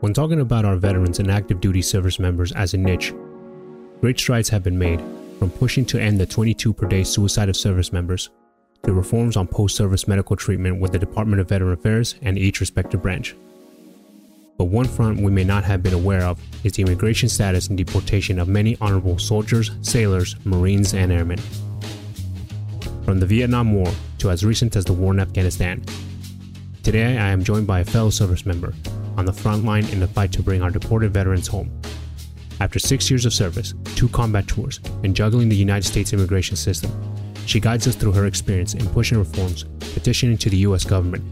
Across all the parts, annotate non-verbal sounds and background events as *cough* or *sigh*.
When talking about our veterans and active duty service members as a niche, great strides have been made from pushing to end the 22 per day suicide of service members to reforms on post service medical treatment with the Department of Veteran Affairs and each respective branch. But one front we may not have been aware of is the immigration status and deportation of many honorable soldiers, sailors, Marines, and airmen. From the Vietnam War to as recent as the war in Afghanistan, today I am joined by a fellow service member on the front line in the fight to bring our deported veterans home. After six years of service, two combat tours, and juggling the United States immigration system, she guides us through her experience in pushing reforms, petitioning to the US government,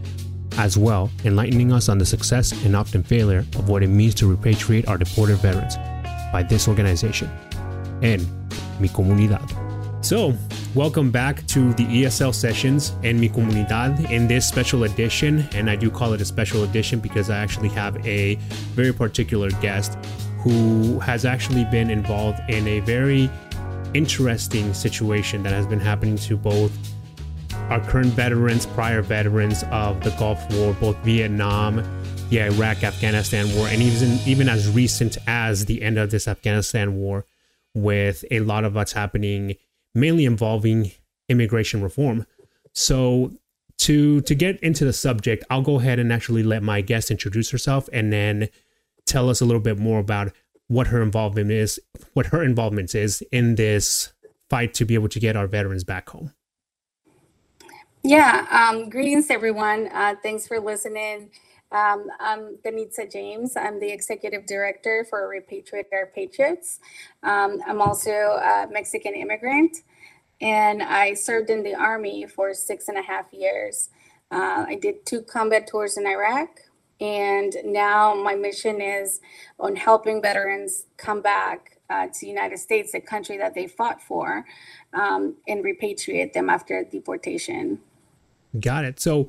as well enlightening us on the success and often failure of what it means to repatriate our deported veterans by this organization. En Mi Comunidad. So, welcome back to the ESL sessions en mi comunidad in this special edition. And I do call it a special edition because I actually have a very particular guest who has actually been involved in a very interesting situation that has been happening to both our current veterans, prior veterans of the Gulf War, both Vietnam, the Iraq Afghanistan war, and even even as recent as the end of this Afghanistan war, with a lot of what's happening mainly involving immigration reform. So to to get into the subject, I'll go ahead and actually let my guest introduce herself and then tell us a little bit more about what her involvement is, what her involvement is in this fight to be able to get our veterans back home. Yeah, um, greetings everyone. Uh, thanks for listening. Um, I'm Danitza James. I'm the executive director for Repatriate Our Patriots. Um, I'm also a Mexican immigrant, and I served in the Army for six and a half years. Uh, I did two combat tours in Iraq, and now my mission is on helping veterans come back uh, to the United States, the country that they fought for, um, and repatriate them after deportation. Got it. So,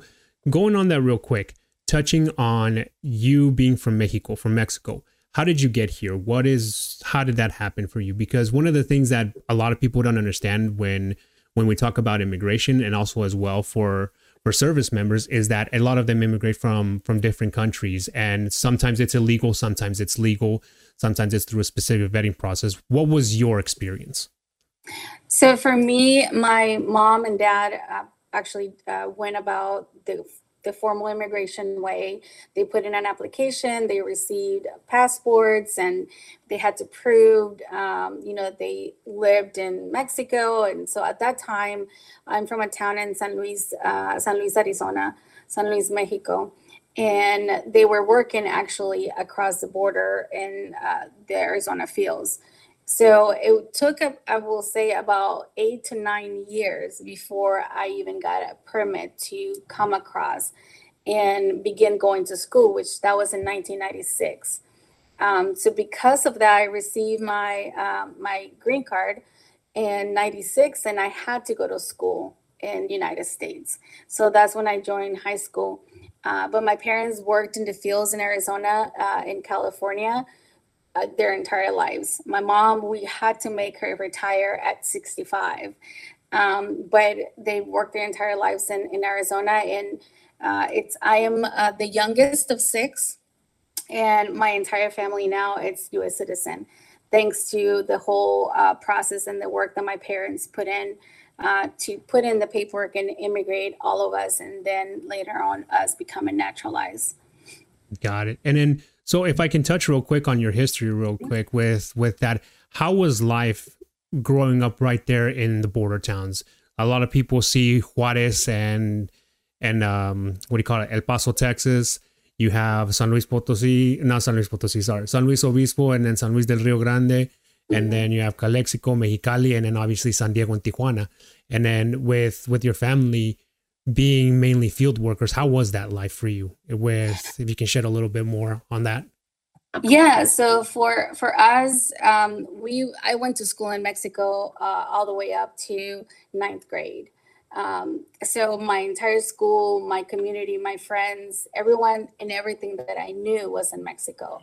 going on that real quick, touching on you being from Mexico, from Mexico. How did you get here? What is how did that happen for you? Because one of the things that a lot of people don't understand when when we talk about immigration and also as well for for service members is that a lot of them immigrate from from different countries and sometimes it's illegal, sometimes it's legal, sometimes it's through a specific vetting process. What was your experience? So for me, my mom and dad uh, actually uh, went about the the formal immigration way. They put in an application, they received passports, and they had to prove, um, you know, they lived in Mexico. And so at that time, I'm from a town in San Luis, uh, San Luis, Arizona, San Luis, Mexico. And they were working actually across the border in uh, the Arizona fields. So it took, I will say, about eight to nine years before I even got a permit to come across and begin going to school, which that was in 1996. Um, so because of that, I received my um, my green card in '96, and I had to go to school in the United States. So that's when I joined high school. Uh, but my parents worked in the fields in Arizona, uh, in California, uh, their entire lives. My mom, we had to make her retire at 65, um, but they worked their entire lives in, in Arizona. And uh, it's I am uh, the youngest of six, and my entire family now it's U.S. citizen, thanks to the whole uh, process and the work that my parents put in. Uh, to put in the paperwork and immigrate all of us, and then later on us becoming naturalized. Got it. And then so if I can touch real quick on your history real quick with with that, how was life growing up right there in the border towns? A lot of people see Juarez and and um, what do you call it, El Paso, Texas. You have San Luis Potosi, not San Luis Potosi, sorry, San Luis Obispo, and then San Luis del Rio Grande, and then you have Calexico, Mexicali, and then obviously San Diego and Tijuana. And then with with your family, being mainly field workers, how was that life for you? With if you can shed a little bit more on that. Yeah, so for for us, um, we I went to school in Mexico uh, all the way up to ninth grade. Um, so my entire school, my community, my friends, everyone and everything that I knew was in Mexico.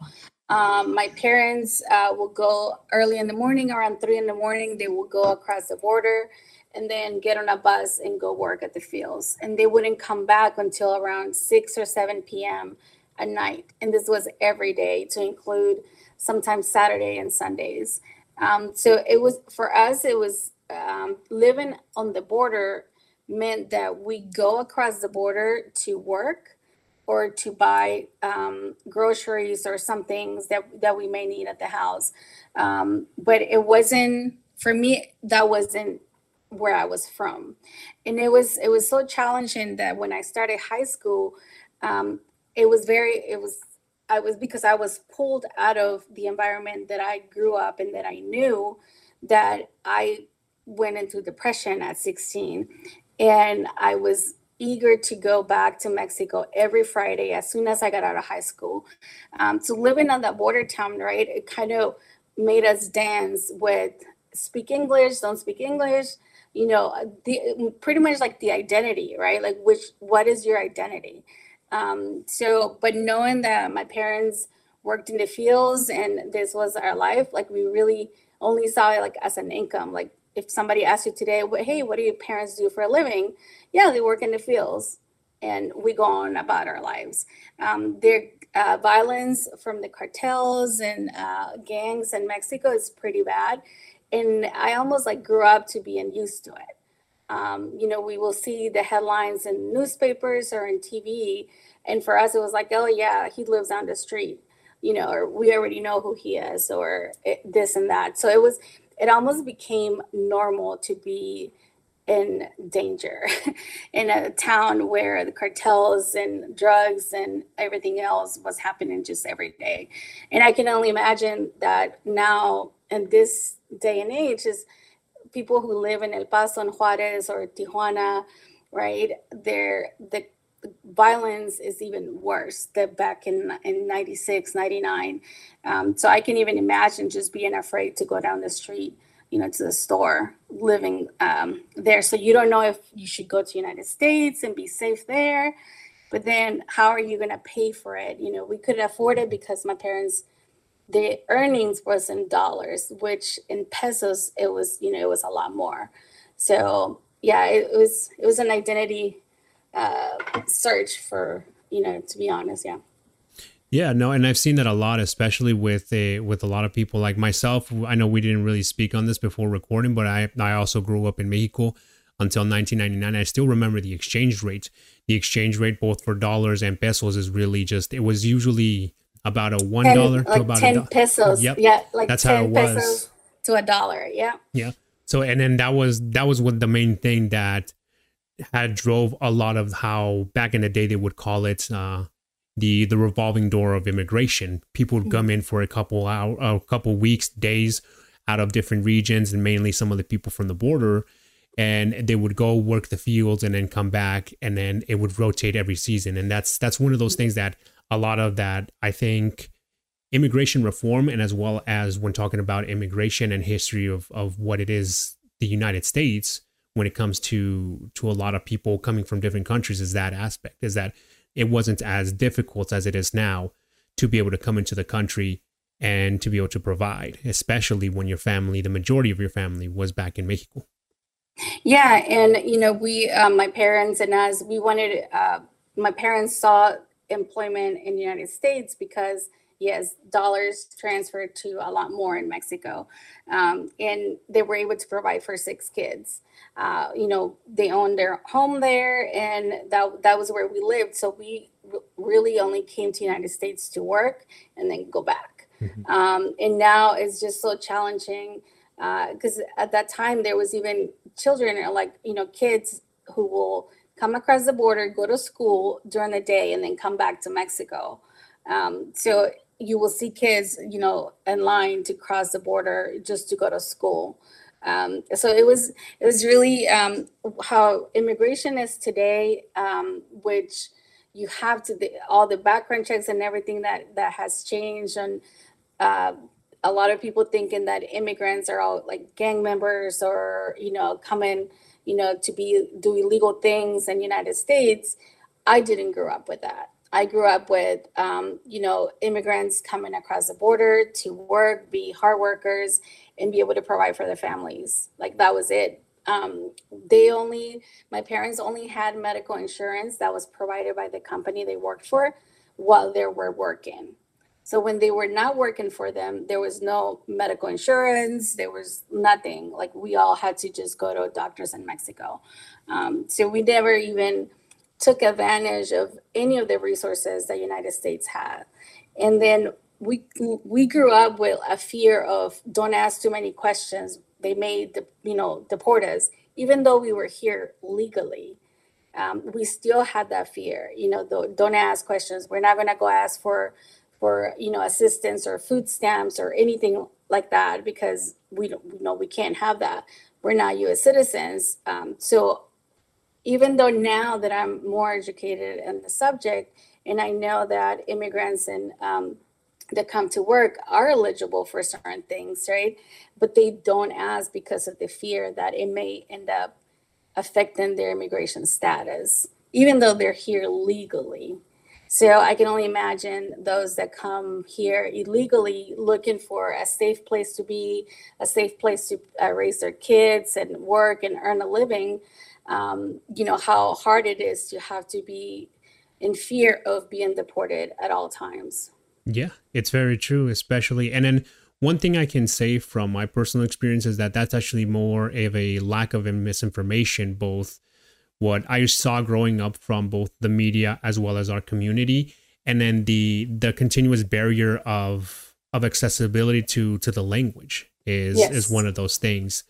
Um, my parents uh, will go early in the morning, around three in the morning. They will go across the border and then get on a bus and go work at the fields. And they wouldn't come back until around 6 or 7 p.m. a night. And this was every day to include sometimes Saturday and Sundays. Um, so it was for us, it was um, living on the border meant that we go across the border to work or to buy um, groceries or some things that, that we may need at the house. Um, but it wasn't, for me, that wasn't where I was from. And it was, it was so challenging that when I started high school, um, it was very, it was, I was because I was pulled out of the environment that I grew up and that I knew that I went into depression at 16 and I was eager to go back to Mexico every Friday as soon as I got out of high school. Um, so living on that border town, right, it kind of made us dance with speak English, don't speak English, you know, the pretty much like the identity, right? Like which what is your identity? Um, so, but knowing that my parents worked in the fields and this was our life, like we really only saw it like as an income. Like if somebody asks you today, hey, what do your parents do for a living? Yeah, they work in the fields and we go on about our lives. Um, their uh, violence from the cartels and uh, gangs in Mexico is pretty bad. And I almost like grew up to being used to it. Um, you know, we will see the headlines in newspapers or in TV. And for us, it was like, oh, yeah, he lives down the street, you know, or we already know who he is, or it, this and that. So it was, it almost became normal to be in danger *laughs* in a town where the cartels and drugs and everything else was happening just every day. And I can only imagine that now in this day and age is people who live in El Paso and Juarez or Tijuana, right? They're the violence is even worse than back in in 96 99 um, so i can even imagine just being afraid to go down the street you know to the store living um, there. So you don't know if you should go to united states and be safe there. But then how are you going to pay for it? You know we couldn't afford it because my parents the earnings was in dollars which in pesos it was you know it was a lot more so yeah it, was it was an identity uh, search for you know to be honest yeah yeah, no, and I've seen that a lot, especially with a with a lot of people like myself. I know we didn't really speak on this before recording, but I I also grew up in Mexico until 1999. I still remember the exchange rate. The exchange rate, both for dollars and pesos, is really just. It was usually about a one dollar like to about ten a pesos. Yep. Yeah, like That's how it was. pesos to a dollar. Yeah. Yeah. So and then that was that was what the main thing that had drove a lot of how back in the day they would call it uh, the the revolving door of immigration. People would come in for a couple hour, a couple weeks, days out of different regions, and mainly some of the people from the border. And they would go work the fields and then come back, and then it would rotate every season. And that's that's one of those things that a lot of that I think immigration reform, and as well as when talking about immigration and history of of what it is the United States when it comes to to a lot of people coming from different countries is that aspect is that it wasn't as difficult as it is now to be able to come into the country and to be able to provide, especially when your family, the majority of your family, was back in Mexico. Yeah, and you know, we, um, my parents and us, we wanted. Uh, my parents saw employment in the United States because yes, dollars transferred to a lot more in Mexico, um, and they were able to provide for six kids. Uh, you know, they owned their home there, and that that was where we lived. So we r- really only came to United States to work and then go back. Um, and now it's just so challenging because at that time there was even children or like you know kids who will come across the border, go to school during the day, and then come back to Mexico. Um, so you will see kids, you know, in line to cross the border just to go to school. Um, so it was it was really um, how immigration is today, um, which you have to the, all the background checks and everything that that has changed and uh, a lot of people thinking that immigrants are all like gang members or you know coming you know to be do illegal things in united states i didn't grow up with that. I grew up with um, you know immigrants coming across the border to work be hard workers and be able to provide for their families. Like that was it. Um, they only my parents only had medical insurance that was provided by the company they worked for while they were working. So when they were not working for them, there was no medical insurance, there was nothing. Like we all had to just go to doctors in Mexico. Um, so we never even took advantage of any of the resources that the United States had. And then we we grew up with a fear of don't ask too many questions. They may, you know, deport us, even though we were here legally. Um, we still had that fear. You know, don't ask questions. We're not going to go ask for for you know assistance or food stamps or anything like that because we don't know we can't have that. We're not U.S. citizens. Um, so even though now that I'm more educated in the subject and I know that immigrants and um, that come to work are eligible for certain things, right? But they don't ask because of the fear that it may end up affecting their immigration status, even though they're here legally. So I can only imagine those that come here illegally looking for a safe place to be, a safe place to uh, raise their kids and work and earn a living. Um, you know, how hard it is to have to be in fear of being deported at all times. Yeah, it's very true, especially. And then one thing I can say from my personal experience is that that's actually more of a lack of misinformation, both what I saw growing up from both the media as well as our community, and then the the continuous barrier of of accessibility to to the language is yes. is one of those things.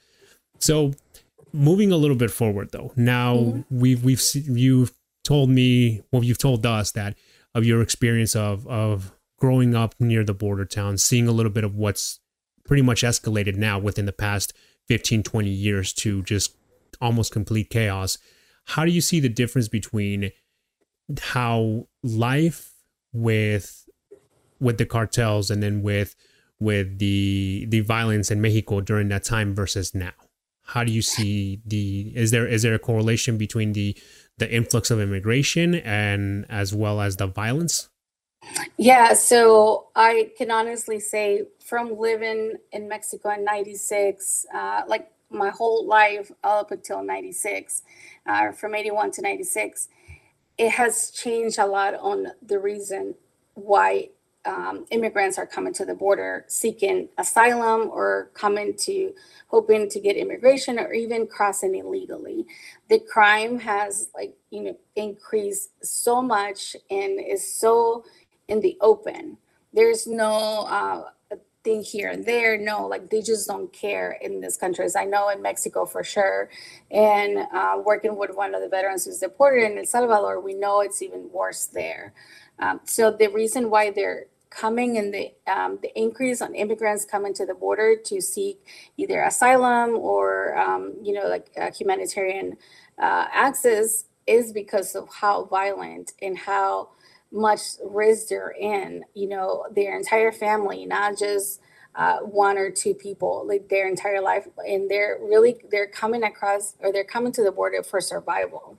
So moving a little bit forward though, now mm-hmm. we've we've you've told me well you've told us that of your experience of of growing up near the border town, seeing a little bit of what's pretty much escalated now within the past 15, 20 years to just almost complete chaos. How do you see the difference between how life with with the cartels and then with with the the violence in Mexico during that time versus now? How do you see the is there is there a correlation between the the influx of immigration and as well as the violence? Yeah, so I can honestly say from living in Mexico in 96, uh, like my whole life up until 96, uh, from 81 to 96, it has changed a lot on the reason why um, immigrants are coming to the border seeking asylum or coming to hoping to get immigration or even crossing illegally. The crime has like you know increased so much and is so in the open. There's no uh, thing here and there. No, like they just don't care in these countries. I know in Mexico for sure. And uh, working with one of the veterans who's deported in El Salvador, we know it's even worse there. Um, so the reason why they're coming and the um, the increase on immigrants coming to the border to seek either asylum or um, you know like uh, humanitarian uh, access is because of how violent and how much risk they're in, you know, their entire family, not just uh, one or two people, like their entire life. And they're really, they're coming across or they're coming to the border for survival.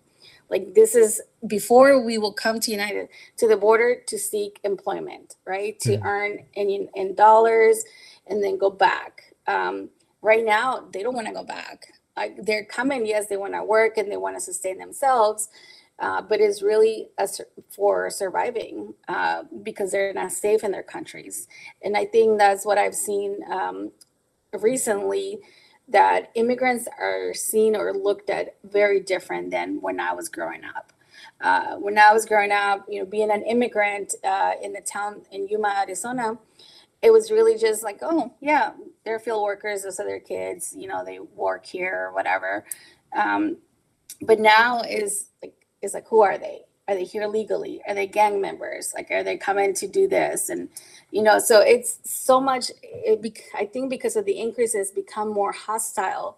Like this is before we will come to United to the border to seek employment, right? To mm-hmm. earn in, in dollars and then go back. Um, right now, they don't want to go back. Like they're coming, yes, they want to work and they want to sustain themselves, uh, but is really a, for surviving uh, because they're not safe in their countries. And I think that's what I've seen um, recently that immigrants are seen or looked at very different than when I was growing up. Uh, when I was growing up, you know, being an immigrant uh, in the town in Yuma, Arizona, it was really just like, oh, yeah, they're field workers, those are their kids, you know, they work here or whatever. Um, but now is like is like who are they? Are they here legally? Are they gang members? Like are they coming to do this? And you know so it's so much it be, i think because of the increases become more hostile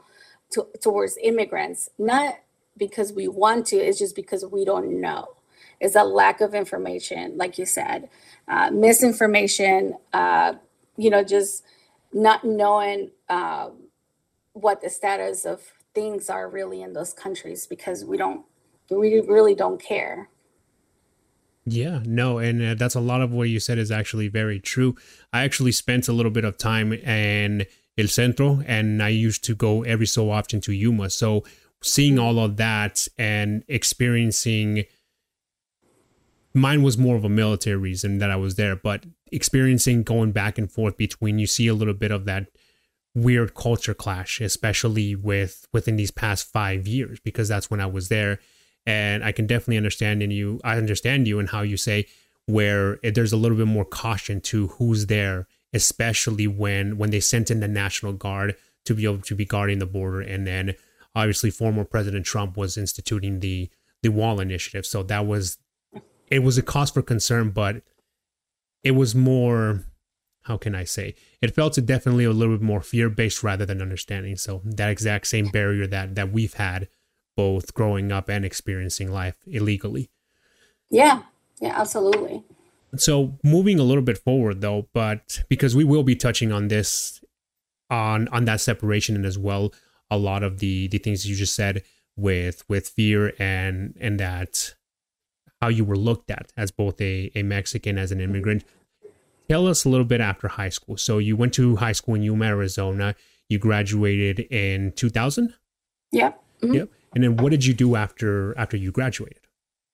to, towards immigrants not because we want to it's just because we don't know. Is a lack of information like you said uh, misinformation uh, you know just not knowing uh, what the status of things are really in those countries because we don't we really don't care. Yeah, no, and uh, that's a lot of what you said is actually very true. I actually spent a little bit of time in El Centro, and I used to go every so often to Yuma. So seeing all of that and experiencing mine was more of a military reason that I was there, but experiencing going back and forth between, you see a little bit of that weird culture clash, especially with within these past five years, because that's when I was there. And I can definitely understand in you, I understand you and how you say where there's a little bit more caution to who's there, especially when when they sent in the National Guard to be able to be guarding the border, and then obviously former President Trump was instituting the the wall initiative. So that was it was a cause for concern, but it was more how can I say? It felt to definitely a little bit more fear based rather than understanding. So that exact same barrier that that we've had both growing up and experiencing life illegally. Yeah, yeah, absolutely. So moving a little bit forward though, but because we will be touching on this on on that separation and as well a lot of the the things you just said with with fear and and that how you were looked at as both a, a Mexican as an immigrant. Tell us a little bit after high school. So you went to high school in Yuma, Arizona. You graduated in 2000. Yep. Mm-hmm. Yep. And then what did you do after after you graduated?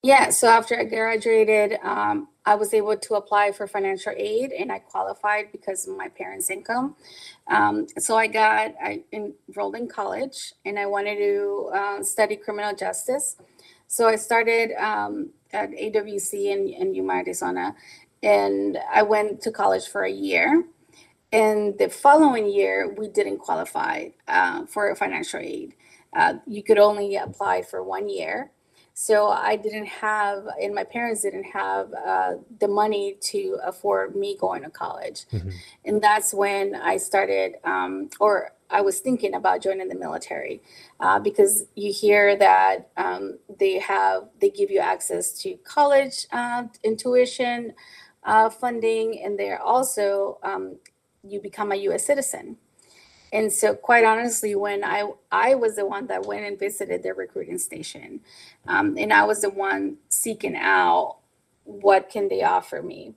Yeah. So after I graduated, um, I was able to apply for financial aid, and I qualified because of my parents' income. Um, so I got I enrolled in college, and I wanted to uh, study criminal justice. So I started um, at AWC in, in Yuma, Arizona, and I went to college for a year. And the following year, we didn't qualify uh, for financial aid. Uh, you could only apply for one year. So I didn't have, and my parents didn't have uh, the money to afford me going to college. Mm-hmm. And that's when I started, um, or I was thinking about joining the military uh, because you hear that um, they have they give you access to college uh, intuition uh, funding, and they're also um, you become a U.S. citizen. And so, quite honestly, when I I was the one that went and visited their recruiting station, um, and I was the one seeking out what can they offer me.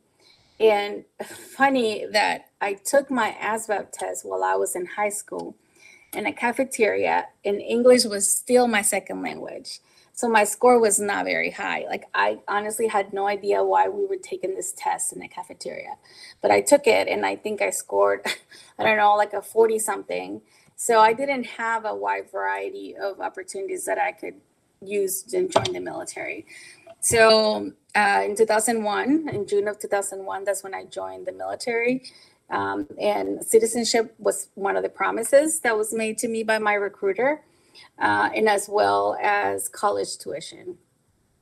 And *laughs* funny that I took my ASVAB test while I was in high school in a cafeteria, and English was still my second language. So my score was not very high. Like I honestly had no idea why we were taking this test in the cafeteria, but I took it and I think I scored, *laughs* I don't know, like a 40 something. So I didn't have a wide variety of opportunities that I could use to join the military. So uh, in 2001, in June of 2001, that's when I joined the military. Um, and citizenship was one of the promises that was made to me by my recruiter, uh, and as well as college tuition.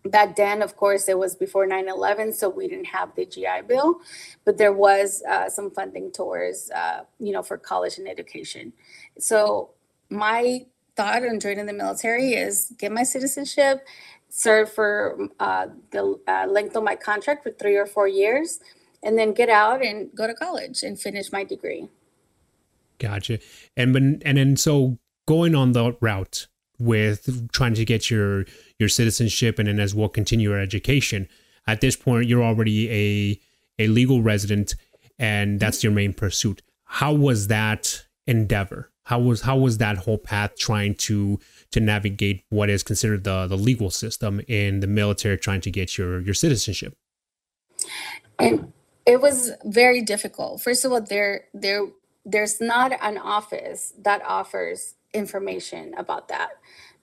Back then, of course, it was before 9 11, so we didn't have the GI Bill, but there was uh, some funding towards, uh, you know, for college and education. So, my thought on joining the military is get my citizenship serve for uh, the uh, length of my contract for three or four years, and then get out and go to college and finish my degree. Gotcha. And when, and then so going on the route with trying to get your your citizenship and then as well continue your education. At this point, you're already a a legal resident, and that's your main pursuit. How was that endeavor? How was how was that whole path trying to to navigate what is considered the the legal system in the military, trying to get your your citizenship? And it was very difficult. First of all, there there there's not an office that offers information about that.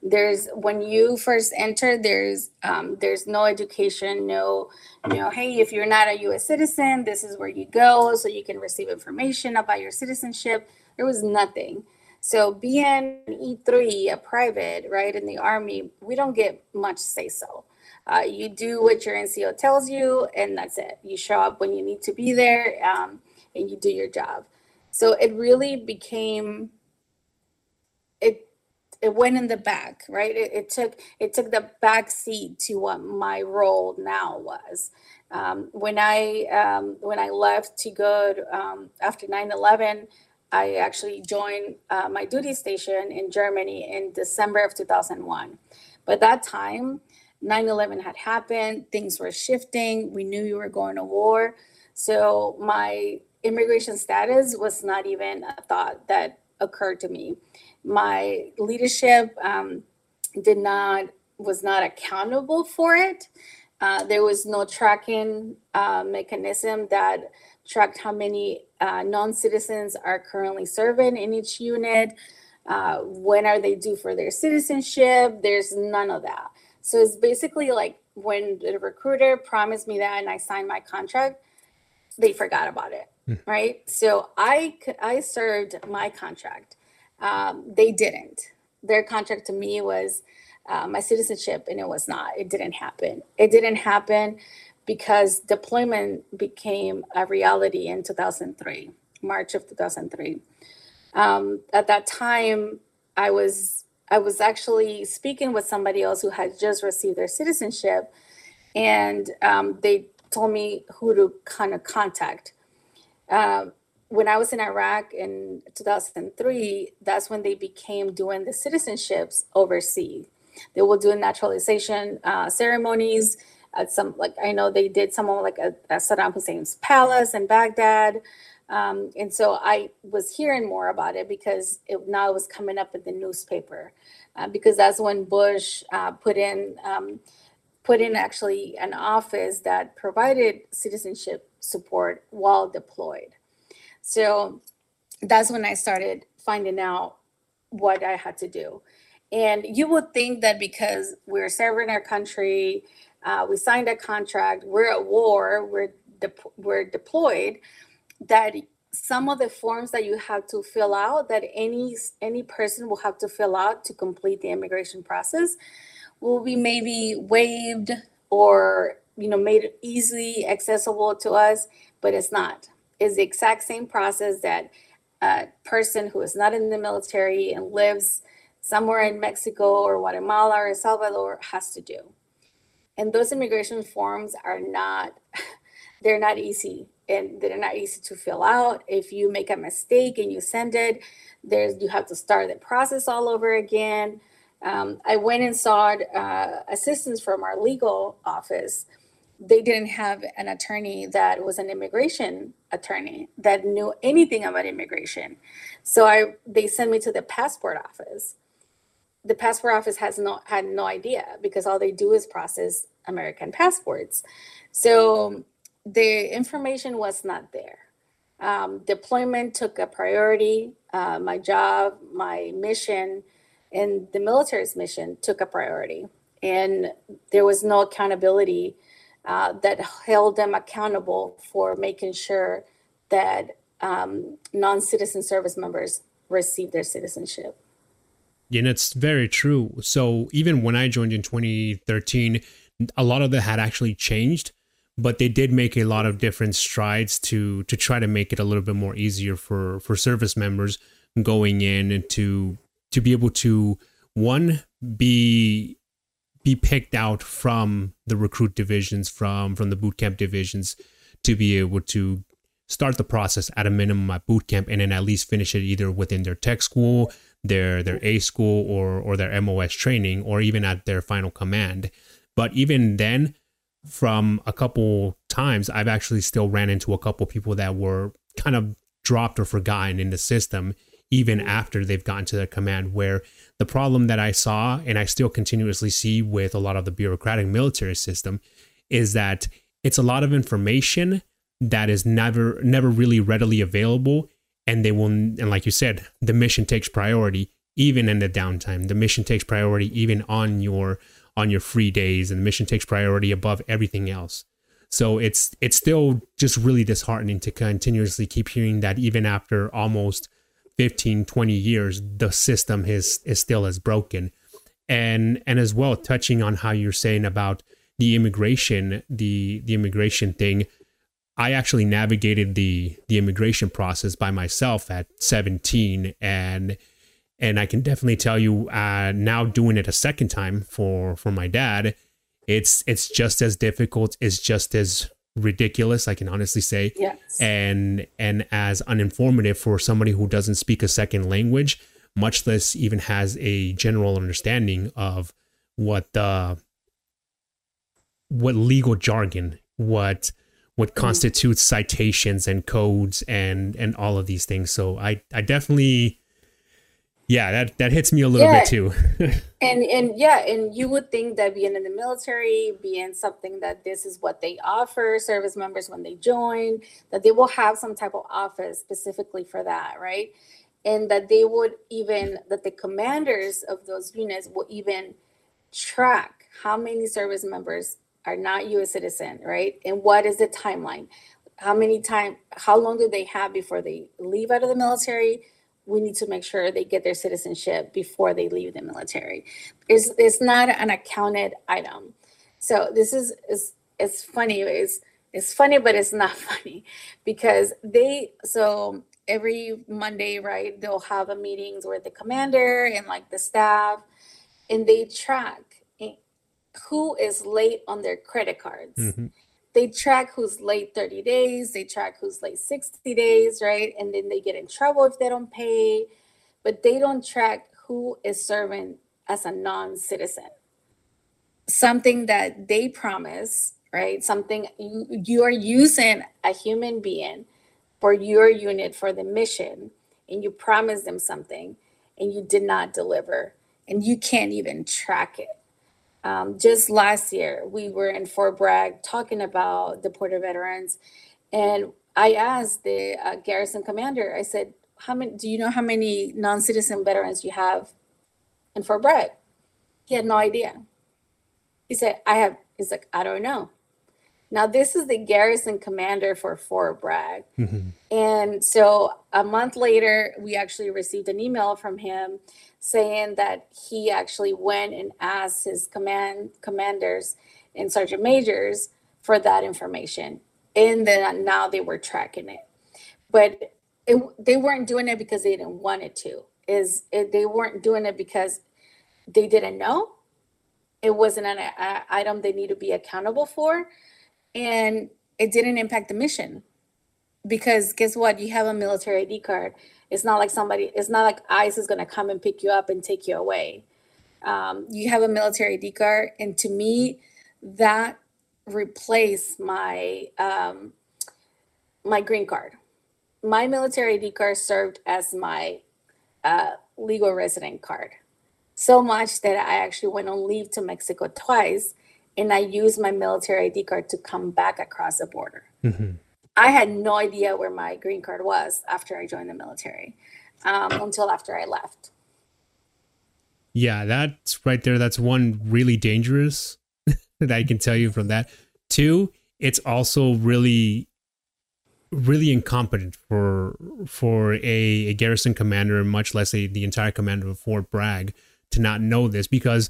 There's when you first enter, there's um, there's no education, no you know, hey, if you're not a U.S. citizen, this is where you go so you can receive information about your citizenship. There was nothing. So being E3, a private, right, in the Army, we don't get much say so. Uh, you do what your NCO tells you, and that's it. You show up when you need to be there, um, and you do your job. So it really became. It went in the back, right? It, it took it took the back seat to what my role now was. Um, when I um, when I left to go to, um, after 9-11, I actually joined uh, my duty station in Germany in December of 2001. But that time, 9 11 had happened, things were shifting, we knew we were going to war. So my immigration status was not even a thought that occurred to me. My leadership um, did not was not accountable for it Uh, there was no tracking uh, mechanism that tracked how many uh, non-citizens are currently serving in each unit. Uh, when are they due for their citizenship? There's none of that. So it's basically like when the recruiter promised me that and I signed my contract, they forgot about it, mm. right? So I I served my contract. Um, they didn't. Their contract to me was uh, my citizenship, and it was not. It didn't happen. It didn't happen because deployment became a reality in 2003, March of 2003. Um, at that time, I was I was actually speaking with somebody else who had just received their citizenship, and um, they told me who to kind of contact. Uh, when I was in Iraq in 2003, that's when they became doing the citizenships overseas. They will do naturalization uh, ceremonies at some, like I know they did some like at, at Saddam Hussein's palace in Baghdad. Um, and so I was hearing more about it because it now it was coming up in the newspaper, uh, because that's when Bush uh, put in um, put in actually an office that provided citizenship support while deployed. So that's when I started finding out what I had to do. And you would think that because we're serving our country, uh, we signed a contract, we're at war, we're de- we're deployed, that some of the forms that you have to fill out, that any any person will have to fill out to complete the immigration process, will be maybe waived or you know made easily accessible to us, but it's not. It's the exact same process that a person who is not in the military and lives somewhere in Mexico or Guatemala or Salvador has to do. And those immigration forms are not, *laughs* they're not easy and they're not easy to fill out. If you make a mistake and you send it, there's you have to start the process all over again. Um, I went and sought uh, assistance from our legal office. They didn't have an attorney that was an immigration attorney that knew anything about immigration. So I they sent me to the passport office the passport office has no had no idea because all they do is process American passports. So the information was not there. Um, deployment took a priority. Uh, my job, my mission, and the military's mission took a priority. And there was no accountability uh, that held them accountable for making sure that um, non citizen service members received their citizenship. And it's very true. So even when I joined in 2013, a lot of that had actually changed, but they did make a lot of different strides to to try to make it a little bit more easier for for service members going in and to to be able to one be be picked out from the recruit divisions from from the boot camp divisions to be able to start the process at a minimum at boot camp and then at least finish it either within their tech school their their A school or or their MOS training or even at their final command. But even then, from a couple times, I've actually still ran into a couple people that were kind of dropped or forgotten in the system even after they've gotten to their command where the problem that I saw and I still continuously see with a lot of the bureaucratic military system is that it's a lot of information that is never never really readily available and they will and like you said the mission takes priority even in the downtime. The mission takes priority even on your on your free days and the mission takes priority above everything else. So it's it's still just really disheartening to continuously keep hearing that even after almost 15 20 years the system is is still as broken. And and as well touching on how you're saying about the immigration the the immigration thing I actually navigated the the immigration process by myself at 17 and and I can definitely tell you uh, now doing it a second time for for my dad it's it's just as difficult it's just as ridiculous I can honestly say yes. and and as uninformative for somebody who doesn't speak a second language much less even has a general understanding of what the what legal jargon what what mm-hmm. constitutes citations and codes and and all of these things. So I I definitely Yeah, that that hits me a little yeah. bit too. *laughs* and and yeah, and you would think that being in the military, being something that this is what they offer service members when they join, that they will have some type of office specifically for that, right? And that they would even that the commanders of those units will even track how many service members are not U.S. citizen, right? And what is the timeline? How many time? How long do they have before they leave out of the military? We need to make sure they get their citizenship before they leave the military. It's, it's not an accounted item. So this is, is it's funny. It's, it's funny, but it's not *laughs* funny because they, so every Monday, right, they'll have a meetings with the commander and like the staff and they track who is late on their credit cards. Mm-hmm they track who's late 30 days, they track who's late 60 days, right? And then they get in trouble if they don't pay, but they don't track who is serving as a non citizen. Something that they promise, right? Something you, you are using a human being for your unit for the mission, and you promise them something and you did not deliver, and you can't even track it um, just last year, we were in Fort Bragg talking about deported veterans, and I asked the uh, garrison commander. I said, "How many? Do you know how many non-citizen veterans you have in Fort Bragg?" He had no idea. He said, "I have." He's like, "I don't know." Now, this is the garrison commander for Fort Bragg. Mm-hmm. And so a month later, we actually received an email from him saying that he actually went and asked his command commanders and sergeant majors for that information. And then now they were tracking it. But it, they weren't doing it because they didn't want it to. Is it, they weren't doing it because they didn't know. It wasn't an a, item they need to be accountable for and it didn't impact the mission because guess what you have a military id card it's not like somebody, it's not like ICE is going to come and pick you up and take you away. Um, you have a military id card. And to me, that replaced my um, my green card. My military id card served as my uh, legal resident card. So much that I actually went on leave to Mexico twice and I used my military ID card to come back across the border. Mm-hmm. I had no idea where my green card was after I joined the military um, until after I left. Yeah, that's right there. That's one really dangerous *laughs* that I can tell you from that. Two, it's also really really incompetent for for a, a garrison commander, much less a, the entire commander of Fort Bragg, to not know this because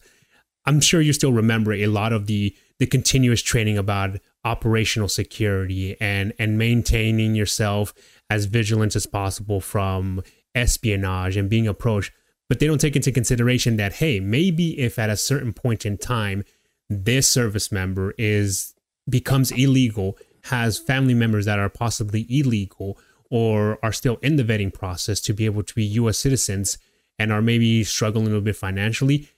I'm sure you still remember a lot of the the continuous training about operational security and and maintaining yourself as vigilant as possible from espionage and being approached. But they don't take into consideration that hey maybe if at a certain point in time this service member is becomes illegal has family members that are possibly illegal or are still in the vetting process to be able to be US citizens and are maybe struggling a little bit financially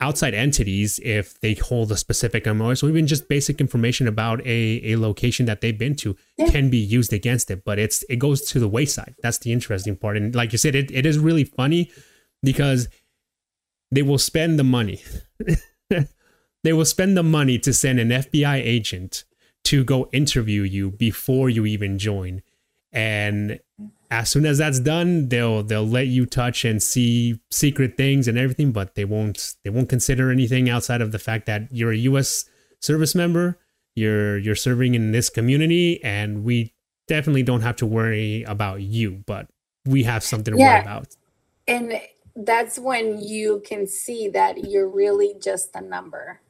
outside entities, if they hold a specific MOS or even just basic information about a, a location that they've been to, yeah. can be used against it. But it's it goes to the wayside. That's the interesting part. And like you said, it, it is really funny because they will spend the money. *laughs* they will spend the money to send an FBI agent to go interview you before you even join. And as soon as that's done, they'll they'll let you touch and see secret things and everything, but they won't they won't consider anything outside of the fact that you're a U.S. service member, you're you're serving in this community, and we definitely don't have to worry about you, but we have something to yeah. worry about. And that's when you can see that you're really just a number,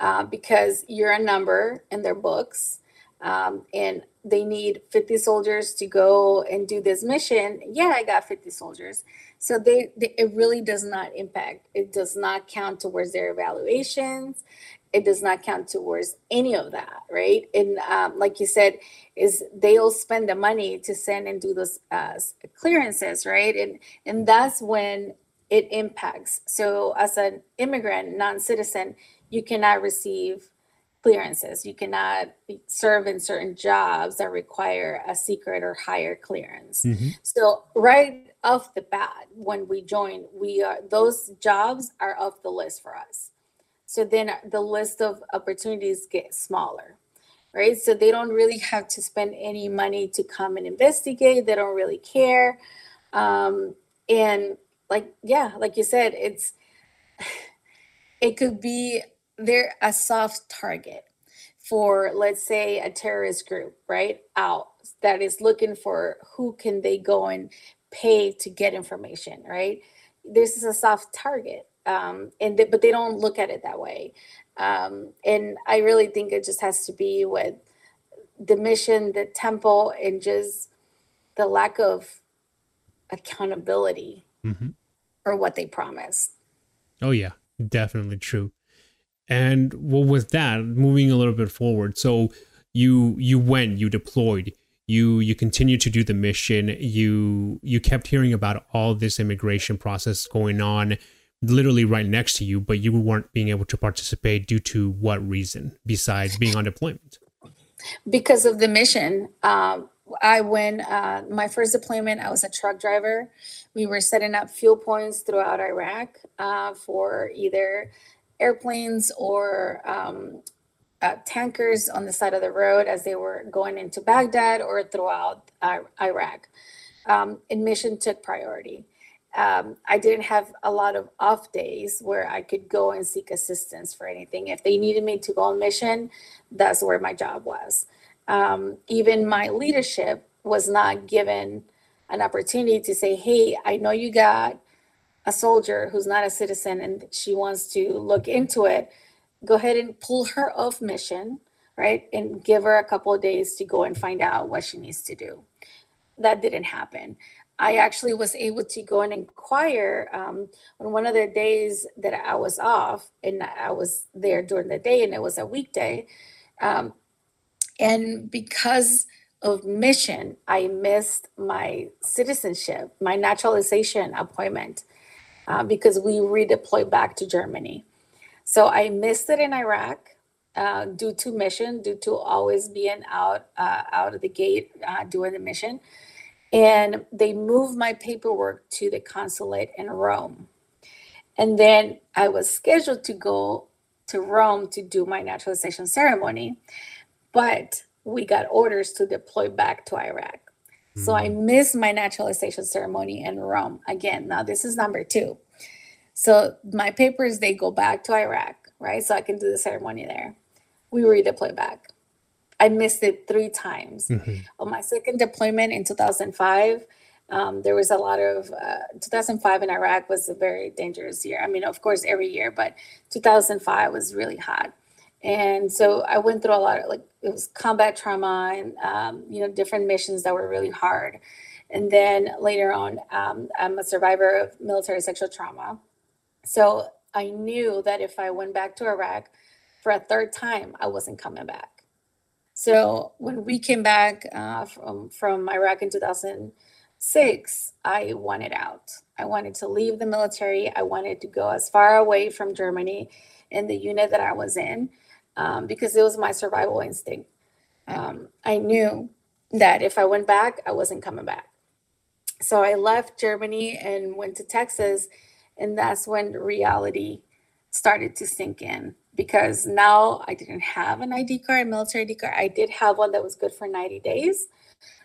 uh, because you're a number in their books, um, and they need 50 soldiers to go and do this mission. Yeah i got 50 soldiers. So they, they, it really does not impact. It does not count towards their evaluations. It does not count towards any of that right? And um, like you said is they'll spend the money to send and do those uh, clearances right? And and that's when it impacts. So as an immigrant non-citizen you cannot receive clearances. You cannot serve in certain jobs that require a secret or higher clearance. Mm-hmm. So right off the bat, when we join, we are those jobs are off the list for us. So then the list of opportunities get smaller, right? So they don't really have to spend any money to come and investigate. They don't really care. Um, and like, yeah, like you said, it's *sighs* it could be they're a soft target for let's say a terrorist group right out that is looking for who can they go and pay to get information right? This is a soft target um, and but they don't look at it that way. Um, and i really think it just has to be with the mission the temple and just the lack of accountability mm-hmm. for what they promise oh yeah. Definitely true and well, with that, moving a little bit forward, so you you went, you deployed, you you continued to do the mission. You you kept hearing about all this immigration process going on, literally right next to you, but you weren't being able to participate due to what reason besides being on deployment? Because of the mission. Um, I went uh, my first deployment. I was a truck driver. We were setting up fuel points throughout Iraq uh, for either airplanes or um, uh, tankers on the side of the road as they were going into Baghdad or throughout uh, Iraq. Um, admission took priority. Um, I didn't have a lot of off days where I could go and seek assistance for anything. If they needed me to go on mission, that's where my job was. Um, even my leadership was not given an opportunity to say, hey, I know you got a soldier who's not a citizen and she wants to look into it, go ahead and pull her off mission, right? And give her a couple of days to go and find out what she needs to do. That didn't happen. I actually was able to go and inquire um, on one of the days that I was off, and I was there during the day, and it was a weekday. Um, and because of mission, I missed my citizenship, my naturalization appointment uh, because we redeployed back to Germany. So I missed it in Iraq uh, due to mission, due to always being out uh, out of the gate uh, doing the mission. And they moved my paperwork to the consulate in Rome. And then I was scheduled to go to Rome to do my naturalization ceremony, but we got orders to deploy back to Iraq. So I mm-hmm. missed my naturalization ceremony in Rome again. Now this is number two. So my papers they go back to Iraq, right? So I can do the ceremony there. We redeploy back. I missed it three times. Mm-hmm. On my second deployment in 2005, um, there was a lot of uh, 2005 in Iraq was a very dangerous year. I mean, of course, every year, but 2005 was really hot and so I went through a lot of like it was combat trauma and um, you know different missions that were really hard. And then later on, um, I'm a survivor of military sexual trauma. So I knew that if I went back to Iraq for a third time, I wasn't coming back. So when we came back uh, from from Iraq in 2006, I wanted out. I wanted to leave the military. I wanted to go as far away from Germany and the unit that I was in um, because it was my survival instinct. Um, I knew that if I went back, I wasn't coming back. So I left Germany and went to Texas, and that's when reality started to sink in because now I didn't have an ID card, a military ID card. I did have one that was good for 90 days,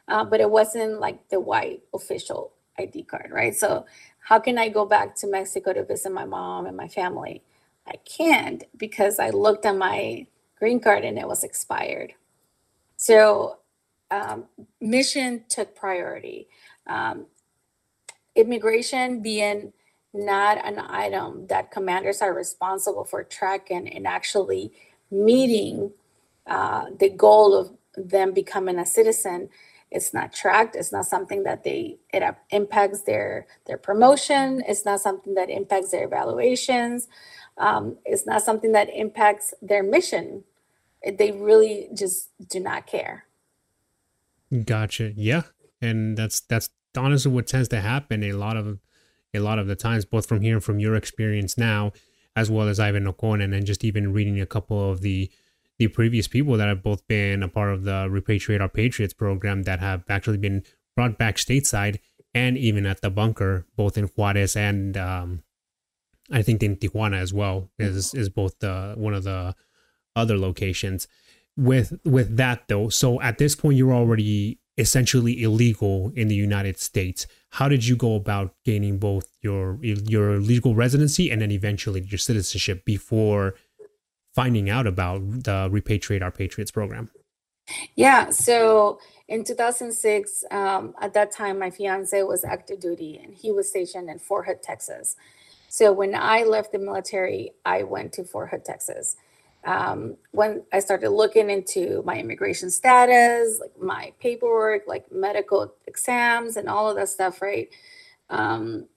uh, but it wasn't like the white official ID card, right? So, how can I go back to Mexico to visit my mom and my family? I can't because I looked at my green card and it was expired. So um, mission took priority. Um, immigration being not an item that commanders are responsible for tracking and actually meeting uh, the goal of them becoming a citizen it's not tracked it's not something that they it impacts their their promotion it's not something that impacts their evaluations um, it's not something that impacts their mission. They really just do not care. Gotcha. Yeah, and that's that's honestly what tends to happen a lot of a lot of the times, both from hearing from your experience now, as well as Ivan O'Conan, and just even reading a couple of the the previous people that have both been a part of the Repatriate Our Patriots program that have actually been brought back stateside and even at the bunker, both in Juarez and um, I think in Tijuana as well is is both the one of the other locations. With with that though, so at this point you're already essentially illegal in the United States. How did you go about gaining both your your legal residency and then eventually your citizenship before finding out about the Repatriate Our Patriots program? Yeah, so in 2006, um, at that time, my fiance was active duty and he was stationed in Fort Hood, Texas. So when I left the military, I went to Fort Hood, Texas. Um, when I started looking into my immigration status, like my paperwork, like medical exams, and all of that stuff, right? Um,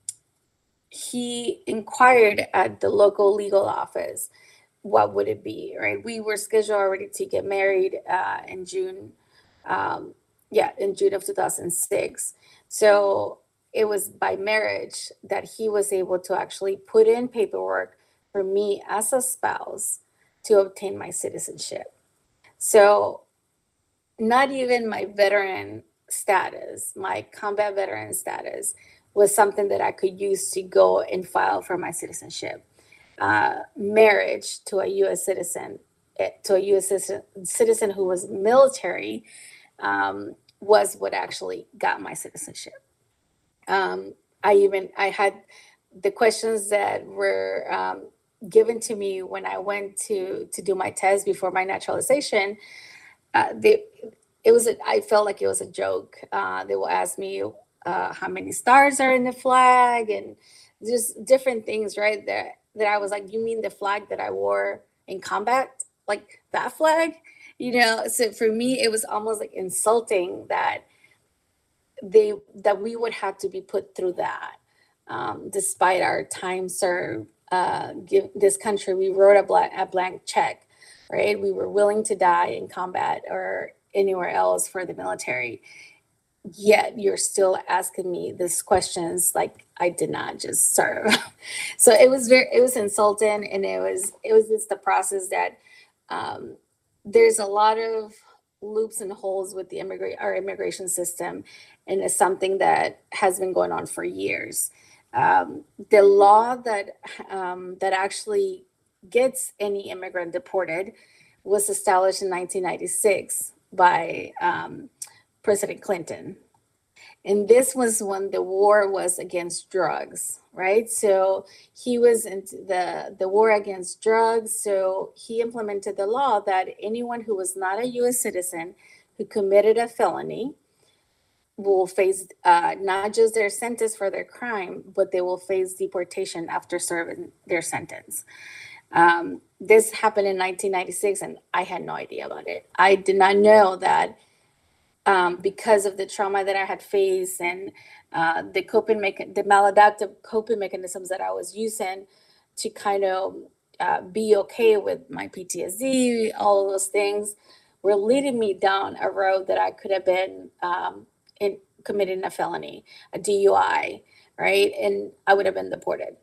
he inquired at the local legal office what would it be, right? We were scheduled already to get married uh, in June, um, yeah, in June of 2006. So it was by marriage that he was able to actually put in paperwork for me as a spouse to obtain my citizenship. So, not even my veteran status, my combat veteran status, was something that I could use to go and file for my citizenship uh, marriage to a U.S. citizen, eh, to a U.S. citizen, citizen who was military, um, was what actually got my citizenship. Um, I even I had the questions that were um, given to me when I went to to do my test before my naturalization. Uh, they, it was a, I felt like it was a joke. Uh, they will ask me uh, how many stars are in the flag and just different things, right? There that I was like, you mean the flag that I wore in combat? Like that flag? You know, so for me, it was almost like insulting that they that we would have to be put through that. Um, despite our time served, uh, give this country, we wrote a blank, a blank check, right? We were willing to die in combat or anywhere else for the military yet you're still asking me these questions like I did not just serve. *laughs* so it was very it was insulting and it was it was just the process that um, there's a lot of loops and holes with the immigrant our immigration system and it's something that has been going on for years. Um, the law that um, that actually gets any immigrant deported was established in 1996 by um, President Clinton. And this was when the war was against drugs, right? So he was in the, the war against drugs. So he implemented the law that anyone who was not a US citizen who committed a felony will face uh, not just their sentence for their crime, but they will face deportation after serving their sentence. Um, this happened in 1996, and I had no idea about it. I did not know that um, because of the trauma that I had faced and uh, the coping the maladaptive coping mechanisms that I was using to kind of uh, be okay with my PTSD, all those things were leading me down a road that I could have been um, in committing a felony, a DUI, right? And I would have been deported.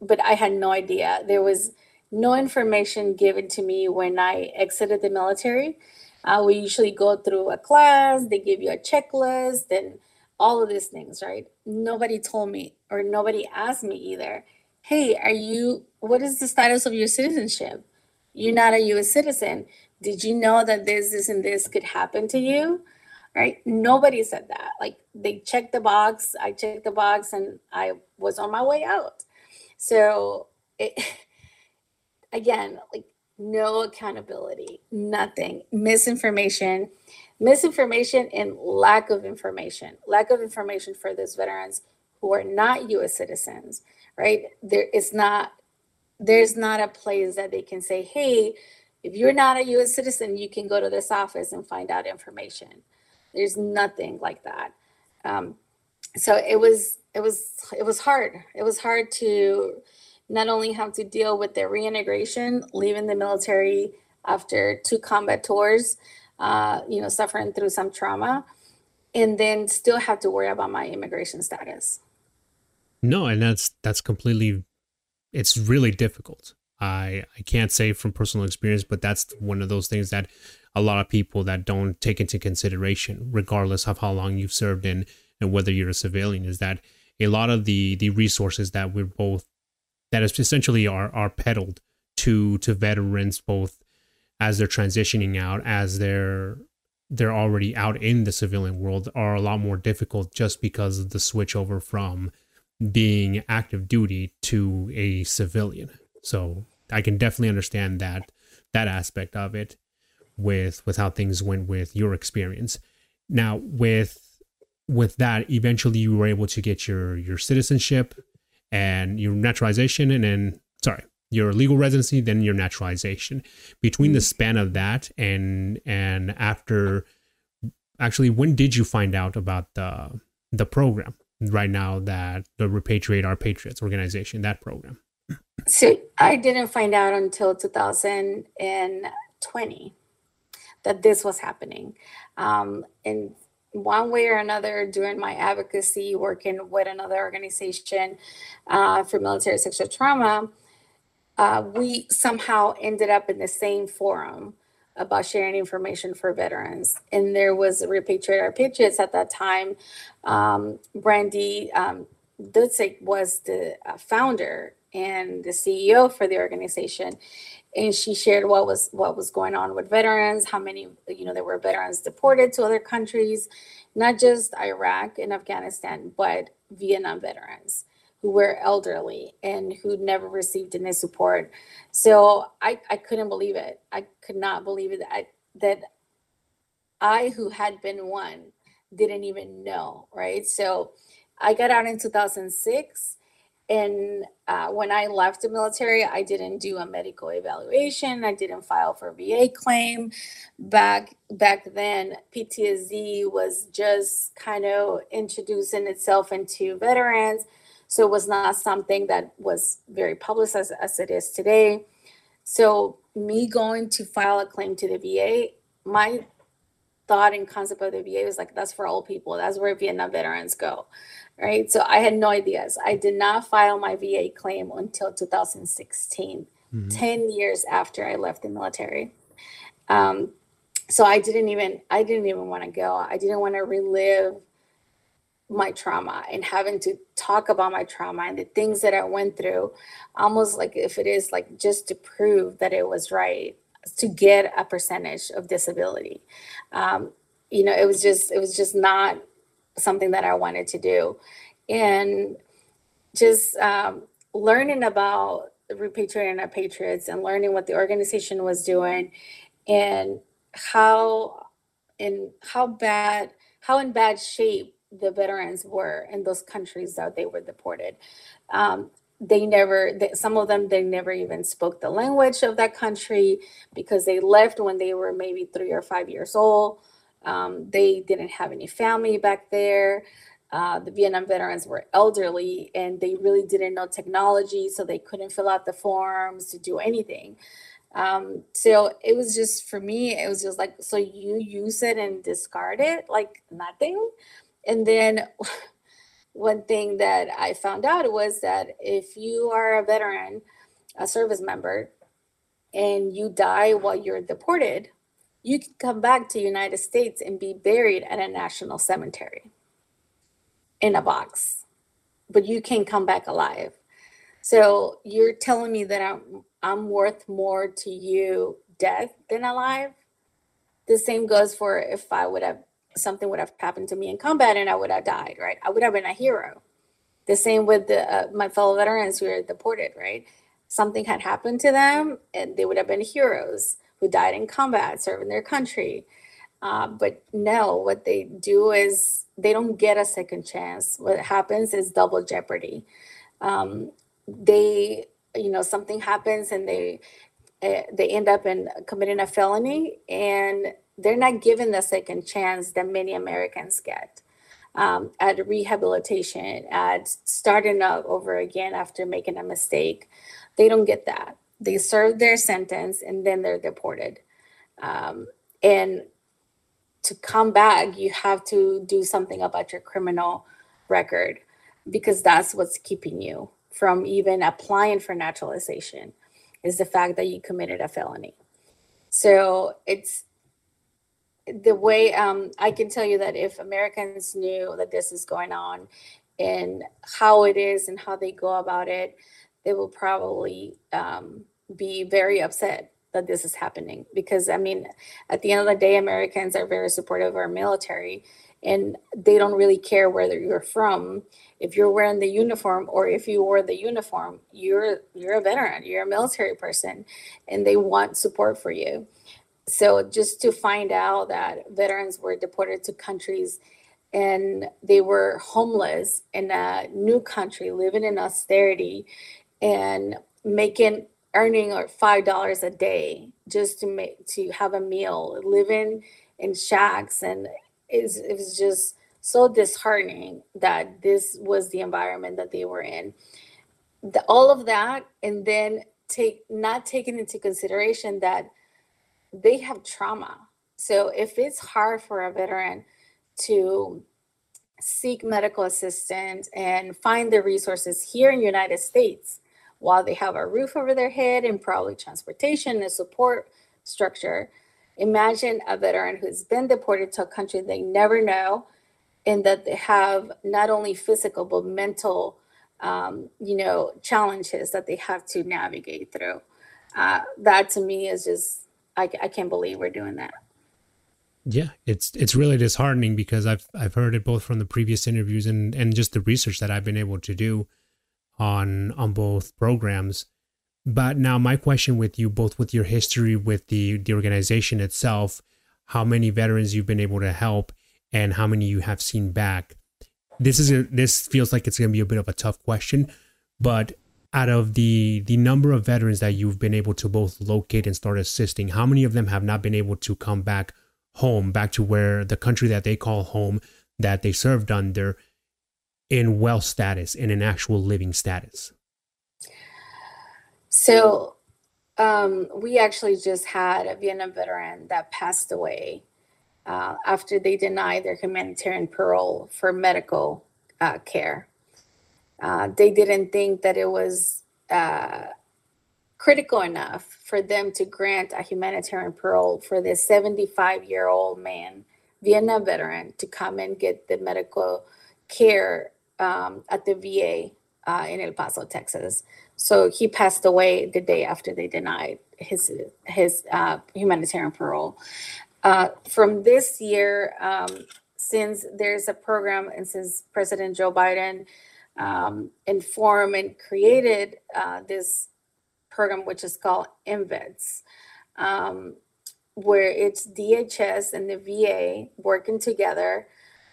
But I had no idea. There was no information given to me when I exited the military uh, we usually go through a class, they give you a checklist and all of these things, right? Nobody told me or nobody asked me either, hey, are you, what is the status of your citizenship? You're not a US citizen. Did you know that this, this, and this could happen to you? Right? Nobody said that. Like they checked the box, I checked the box, and I was on my way out. So it, *laughs* again, like no accountability, nothing, misinformation, misinformation, and lack of information, lack of information for those veterans who are not U.S. citizens, right? There is not, there's not a place that they can say, hey, if you're not a U.S. citizen, you can go to this office and find out information. There's nothing like that. Um, so it was, it was, it was hard. It was hard to not only have to deal with the reintegration, leaving the military after two combat tours, uh, you know, suffering through some trauma, and then still have to worry about my immigration status. No, and that's that's completely it's really difficult. I I can't say from personal experience, but that's one of those things that a lot of people that don't take into consideration, regardless of how long you've served in and whether you're a civilian, is that a lot of the the resources that we're both that is essentially are are peddled to to veterans both as they're transitioning out as they're they're already out in the civilian world are a lot more difficult just because of the switch over from being active duty to a civilian. So I can definitely understand that that aspect of it with with how things went with your experience. Now with with that, eventually you were able to get your your citizenship and your naturalization, and then sorry, your legal residency, then your naturalization. Between the mm-hmm. span of that and and after, actually, when did you find out about the the program? Right now, that the Repatriate Our Patriots organization, that program. So I didn't find out until 2020 that this was happening. Um, and one way or another, during my advocacy, working with another organization uh, for military sexual trauma, uh, we somehow ended up in the same forum about sharing information for veterans. And there was Repatriate Our Patriots at that time. Um, Brandy um, was the uh, founder and the CEO for the organization and she shared what was what was going on with veterans how many you know there were veterans deported to other countries not just iraq and afghanistan but vietnam veterans who were elderly and who never received any support. So i i couldn't believe it. I could not believe it. I, that i who had been one didn't even know right? So i got out in 2006 and uh, when I left the military, I didn't do a medical evaluation. I didn't file for VA claim. Back back then, PTSD was just kind of introducing itself into veterans, so it was not something that was very publicized as it is today. So me going to file a claim to the VA, my thought and concept of the VA was like that's for old people. That's where Vietnam veterans go right? So I had no ideas. I did not file my VA claim until 2016, mm-hmm. 10 years after I left the military. Um, so I didn't even I didn't even want to go. I didn't want to relive my trauma and having to talk about my trauma and the things that I went through, almost like if it is like just to prove that it was right to get a percentage of disability. Um, you know, it was just it was just not something that I wanted to do. And just um, learning about repatriating our patriots and learning what the organization was doing and how in how bad how in bad shape the veterans were in those countries that they were deported um, they never they, some of them they never even spoke the language of that country because they left when they were maybe three or five years old um, they didn't have any family back there. Uh, the Vietnam veterans were elderly and they really didn't know technology, so they couldn't fill out the forms to do anything. Um, so it was just for me, it was just like, so you use it and discard it like nothing. And then *laughs* one thing that I found out was that if you are a veteran, a service member, and you die while you're deported, you can come back to United States and be buried at a national cemetery in a box, but you can come back alive. So you're telling me that I'm I'm worth more to you dead than alive. The same goes for if I would have something would have happened to me in combat and I would have died, right? I would have been a hero. The same with the, uh, my fellow veterans who were deported, right? Something had happened to them and they would have been heroes who died in combat serving their country. Uh, but no, what they do is they don't get a second chance. What happens is double jeopardy. Um, they, you know, something happens and they uh, they end up in committing a felony, and they're not given the second chance that many Americans get. Um, at rehabilitation, at starting up over again after making a mistake, they don't get that they serve their sentence and then they're deported. Um, and to come back, you have to do something about your criminal record because that's what's keeping you from even applying for naturalization. is the fact that you committed a felony. So it's the way um, I can tell you that if Americans knew that this is going on and how it is and how they go about it, they will probably um, be very upset that this is happening because I mean, at the end of the day, Americans are very supportive of our military and they don't really care whether you're from. If you're wearing the uniform or if you wore the uniform you're you're a veteran you're a military person and they want support for you. So just to find out that veterans were deported to countries and they were homeless in a new country living in austerity and making earning or five dollars a day just to make to have a meal living in shacks and it's, it was just so disheartening that this was the environment that they were in. The, all of that, and then take not taking into consideration that they have trauma. So if it's hard for a veteran to seek medical assistance and find the resources here in the United States while they have a roof over their head and probably transportation and support structure, Imagine a veteran who's been deported to a country they never know, and that they have not only physical but mental, um, you know, challenges that they have to navigate through. Uh, that to me is just, I, I can't believe we're doing that. Yeah, it's it's really disheartening because I've I've heard it both from the previous interviews and and just the research that I've been able to do on on both programs but now my question with you, both with your history with the the organization itself, how many veterans you've been able to help, and how many you have seen back. This is a, this feels like it's going to be a bit of a tough question, but out of the the number of veterans that you've been able to both locate and start assisting, how many of them have not been able to come back home, back to where the country that they call home, that they served under, in well status, in an actual living status? So um, we actually just had a Vietnam veteran that passed away uh, after they denied their humanitarian parole for medical uh, care. Uh, they didn't think that it was uh, critical enough for them to grant a humanitarian parole for this 75 year old man, Vietnam veteran, to come and get the medical care um, at the VA uh, in El Paso, Texas. So he passed away the day after they denied his his uh, humanitarian parole. Uh, from this year, um, since there's a program and since President Joe Biden um, informed and created uh, this program, which is called InVets, um, where it's DHS and the VA working together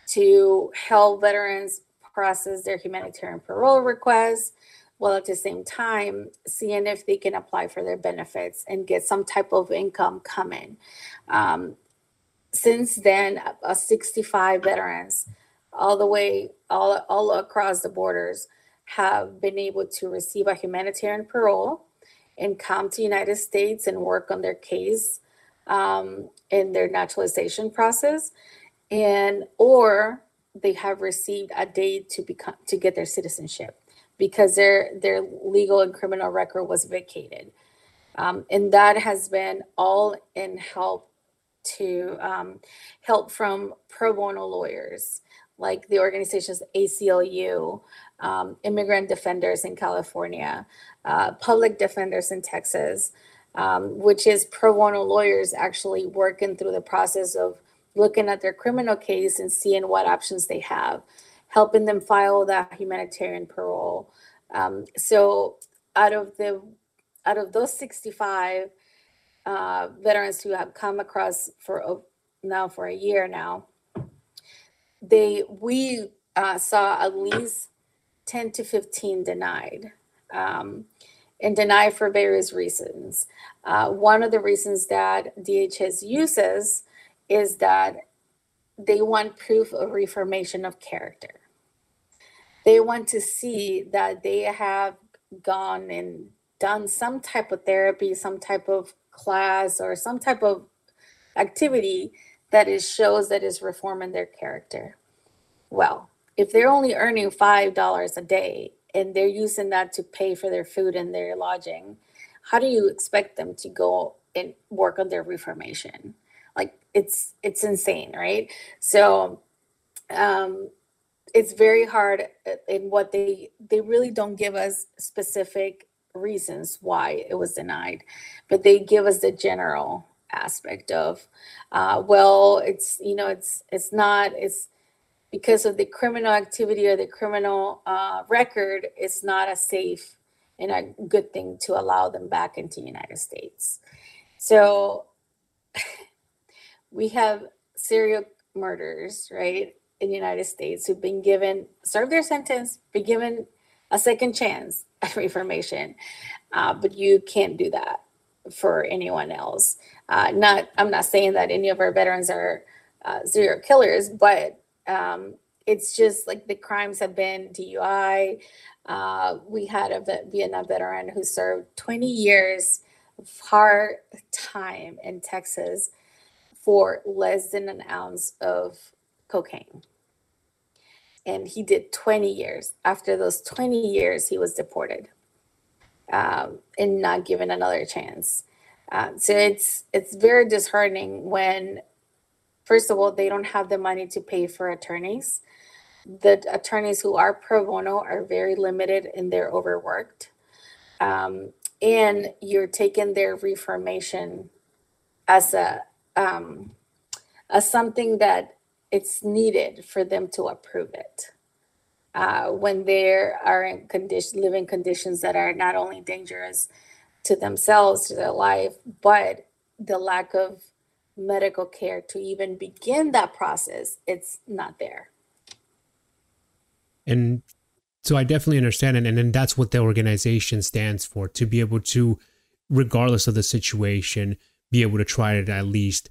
to help veterans process their humanitarian parole requests while at the same time seeing if they can apply for their benefits and get some type of income coming. Um, since then, uh, 65 veterans, all the way all, all across the borders, have been able to receive a humanitarian parole and come to United States and work on their case um, in their naturalization process, and or they have received a date to become to get their citizenship because their their legal and criminal record was vacated. Um, and that has been all in help to um, help from pro bono lawyers like the organizations ACLU, um, Immigrant Defenders in California, uh, Public Defenders in Texas, um, which is pro bono lawyers actually working through the process of looking at their criminal case and seeing what options they have helping them file that humanitarian parole. Um, so out of the out of those 65 uh, veterans who have come across for now for a year now, they we uh, saw at least 10 to 15 denied. Um, and denied for various reasons. Uh, one of the reasons that DHS uses is that they want proof of reformation of character they want to see that they have gone and done some type of therapy, some type of class, or some type of activity that is shows that is reforming their character. Well, if they're only earning five dollars a day and they're using that to pay for their food and their lodging, how do you expect them to go and work on their reformation? It's it's insane, right? So um, it's very hard in what they they really don't give us specific reasons why it was denied, but they give us the general aspect of, uh, well, it's you know it's it's not it's because of the criminal activity or the criminal uh, record, it's not a safe and a good thing to allow them back into the United States. So we have serial murders, right, in the United States who've been given, served their sentence, been given a second chance *laughs* at reformation, uh, but you can't do that for anyone else. Uh, not, I'm not saying that any of our veterans are uh, serial killers, but um, it's just like the crimes have been DUI. Uh, we had a Vietnam veteran who served 20 years of hard time in Texas for less than an ounce of cocaine. And he did 20 years. After those 20 years, he was deported um, and not given another chance. Uh, so it's it's very disheartening when first of all, they don't have the money to pay for attorneys. The attorneys who are pro bono are very limited and they're overworked. Um, and you're taking their reformation as a um, as something that it's needed for them to approve it. Uh, when they are in condition, living conditions that are not only dangerous to themselves, to their life, but the lack of medical care to even begin that process, it's not there. And so I definitely understand it. And then that's what the organization stands for to be able to, regardless of the situation, be able to try it at least,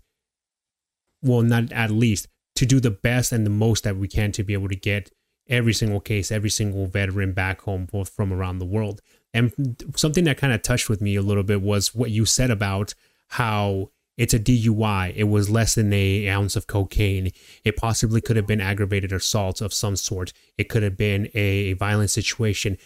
well, not at least, to do the best and the most that we can to be able to get every single case, every single veteran back home, both from around the world. And something that kind of touched with me a little bit was what you said about how it's a DUI. It was less than a ounce of cocaine. It possibly could have been aggravated assault of some sort. It could have been a violent situation.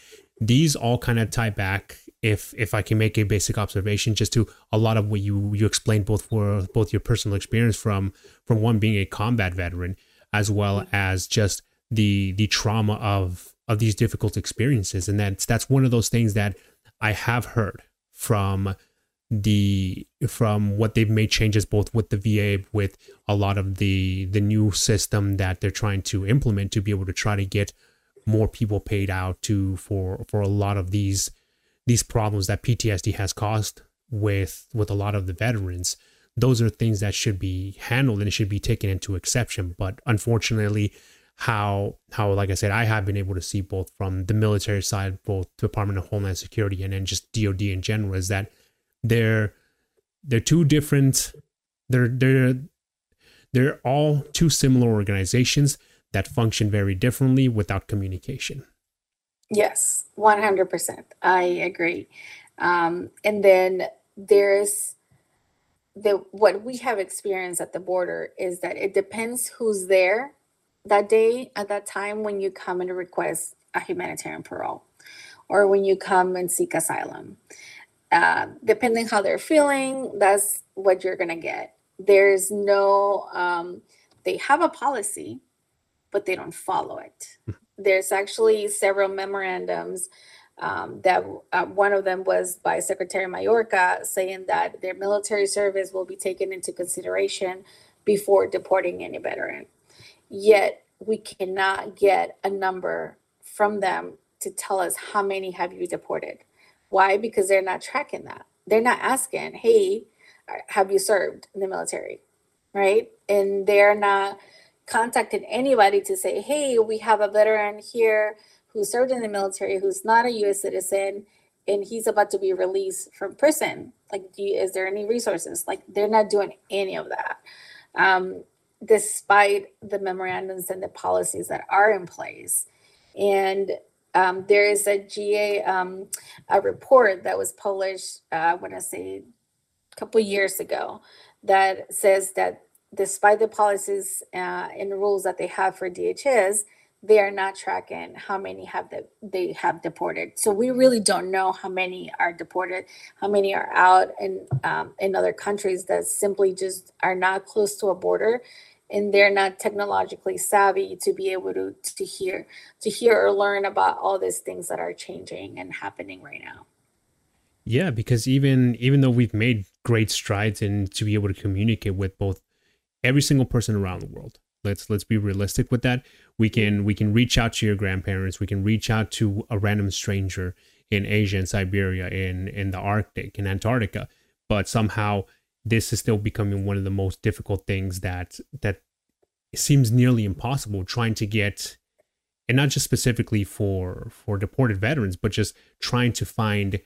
These all kind of tie back, if if I can make a basic observation, just to a lot of what you you explained both for both your personal experience from from one being a combat veteran, as well mm-hmm. as just the the trauma of of these difficult experiences, and that's that's one of those things that I have heard from the from what they've made changes both with the VA with a lot of the the new system that they're trying to implement to be able to try to get more people paid out to for for a lot of these these problems that PTSD has caused with with a lot of the veterans those are things that should be handled and it should be taken into exception but unfortunately how how like I said I have been able to see both from the military side both Department of Homeland Security and then just DoD in general is that they're they're two different. They're they're they're all two similar organizations that function very differently without communication. Yes, one hundred percent. I agree. Um, and then there's the what we have experienced at the border is that it depends who's there that day at that time when you come and request a humanitarian parole or when you come and seek asylum uh, depending how they're feeling, that's what you're gonna get. There's no, um, they have a policy, but they don't follow it. *laughs* There's actually several memorandums um, that uh, one of them was by Secretary Mayorkas saying that their military service will be taken into consideration before deporting any veteran. Yet we cannot get a number from them to tell us how many have you deported. Why? Because they're not tracking that. They're not asking, hey, have you served in the military? Right? And they're not contacting anybody to say, hey, we have a veteran here who served in the military who's not a US citizen and he's about to be released from prison. Like, you, is there any resources? Like, they're not doing any of that. Um, despite the memorandums and the policies that are in place. And um, there is a GA um, a report that was published, uh, I want to say, a couple years ago, that says that despite the policies uh, and rules that they have for DHS, they are not tracking how many have the, they have deported. So we really don't know how many are deported, how many are out in um, in other countries that simply just are not close to a border, and they're not technologically savvy to be able to to hear to hear or learn about all these things that are changing and happening right now. Yeah, because even even though we've made great strides in to be able to communicate with both every single person around the world. Let's let's be realistic with that. We can we can reach out to your grandparents. We can reach out to a random stranger in asia and siberia in in the arctic in antarctica. But somehow this is still becoming one of the most difficult things that that seems nearly impossible trying to get and not just specifically for for deported veterans but just trying to find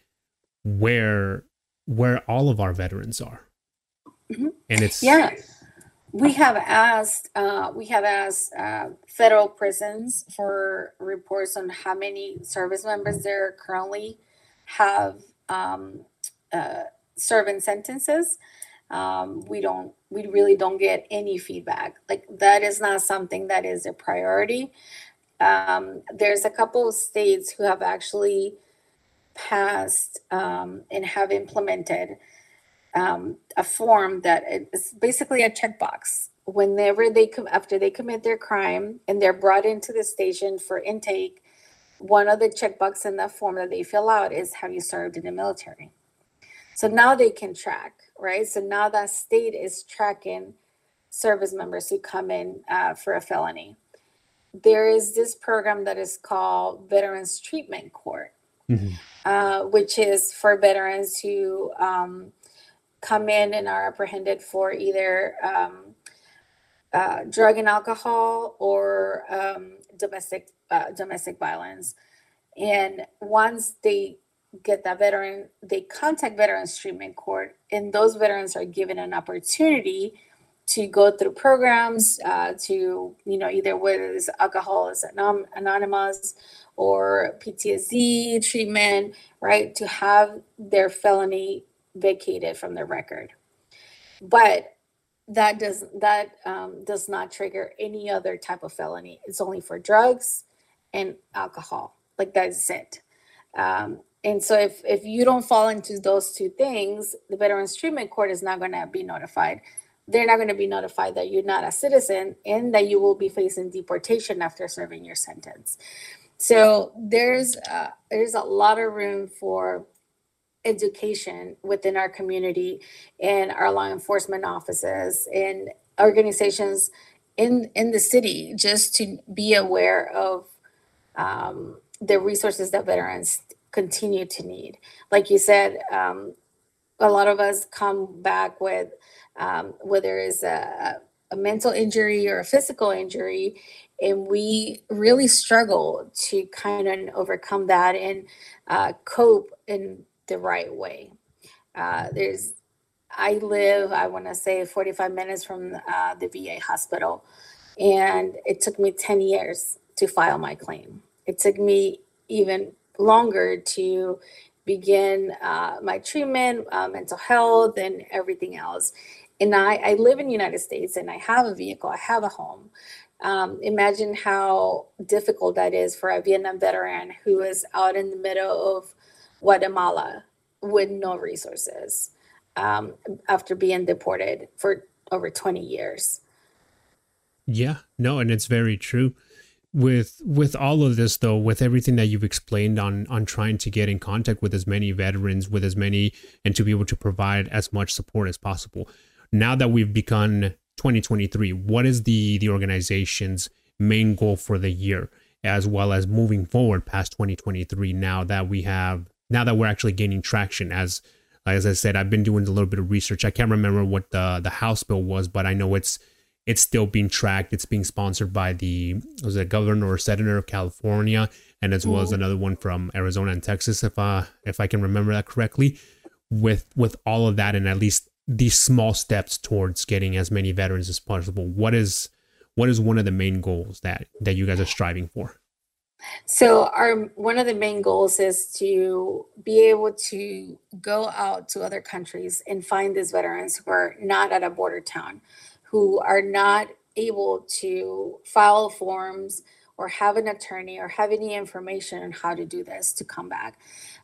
where where all of our veterans are. Mhm. and it's Yeah, we have asked, uh, we have asked, uh, federal prisons for reports on how many service members there currently have, um, uh, serving sentences. Um, we don't, we really don't get any feedback. Like that is not something that is a priority. Um, there's a couple of states who have actually passed, um, and have implemented um, a form that is basically a checkbox. Whenever they come after they commit their crime and they're brought into the station for intake, one of the checkbox in that form that they fill out is have you served in the military? So now they can track, right? So now that state is tracking service members who come in uh, for a felony. There is this program that is called Veterans Treatment Court, Mhm. uh, which is for veterans who um, come in and are apprehended for either um, uh, drug and alcohol or um, domestic uh, domestic violence. And once they get that veteran, they contact Veterans Treatment Court, and those veterans are given an opportunity to go through programs uh, to you know either whether it's alcohol is anon- anonymous or PTSD treatment, right? To have their felony vacated from their record. But that does that um, does not trigger any other type of felony. It's only for drugs and alcohol. Like that's it. Um, and so if if you don't fall into those two things, the Veterans Treatment Court is not going to be notified. They're not going to be notified that you're not a citizen and that you will be facing deportation after serving your sentence. So there's uh, there's a lot of room for education within our community and our law enforcement offices and organizations in in the city just to be aware of um, the resources that veterans continue to need. Like you said, um, a lot of us come back with um, whether it's a, a mental injury or a physical injury, and we really struggle to kind of overcome that and uh, cope in the right way. Uh, there's, I live, I want to say, 45 minutes from uh, the VA hospital, and it took me 10 years to file my claim. It took me even longer to begin uh, my treatment, uh, mental health, and everything else. And I, I live in the United States and I have a vehicle, I have a home. Um, imagine how difficult that is for a Vietnam veteran who is out in the middle of Guatemala with no resources um, after being deported for over 20 years. Yeah, no, and it's very true. With with all of this though, with everything that you've explained on on trying to get in contact with as many veterans, with as many and to be able to provide as much support as possible. Now that we've begun 2023, what is the the organization's main goal for the year as well as moving forward past 2023 now that we have now that we're actually gaining traction as as I said, I've been doing a little bit of research. I can't remember what the the House bill was, but I know it's it's still being tracked. It's being sponsored by the was it governor or senator of California, and as well as another one from Arizona and Texas, if uh if I can remember that correctly. With with all of that, and at least these small steps towards getting as many veterans as possible, what is what is one of the main goals that that you guys are striving for? So our one of the main goals is to be able to go out to other countries and find these veterans who are not at a border town, who are not able to file forms or have an attorney or have any information on how to do this to come back.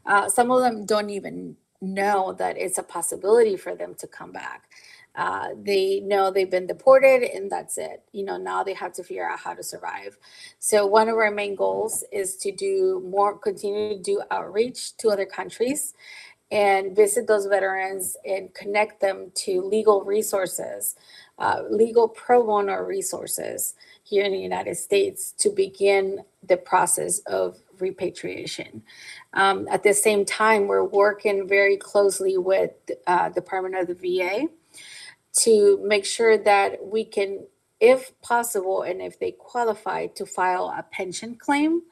Uh, some of them don't even know that it's a possibility for them to come back. Uh, they know they've been deported and that's it. You know, now they have to figure out how to survive. So, one of our main goals is to do more, continue to do outreach to other countries and visit those veterans and connect them to legal resources, uh, legal pro bono resources here in the United States to begin the process of repatriation. Um, at the same time, we're working very closely with uh, Department of the VA to make sure that we can, if possible, and if they qualify, to file a pension claim,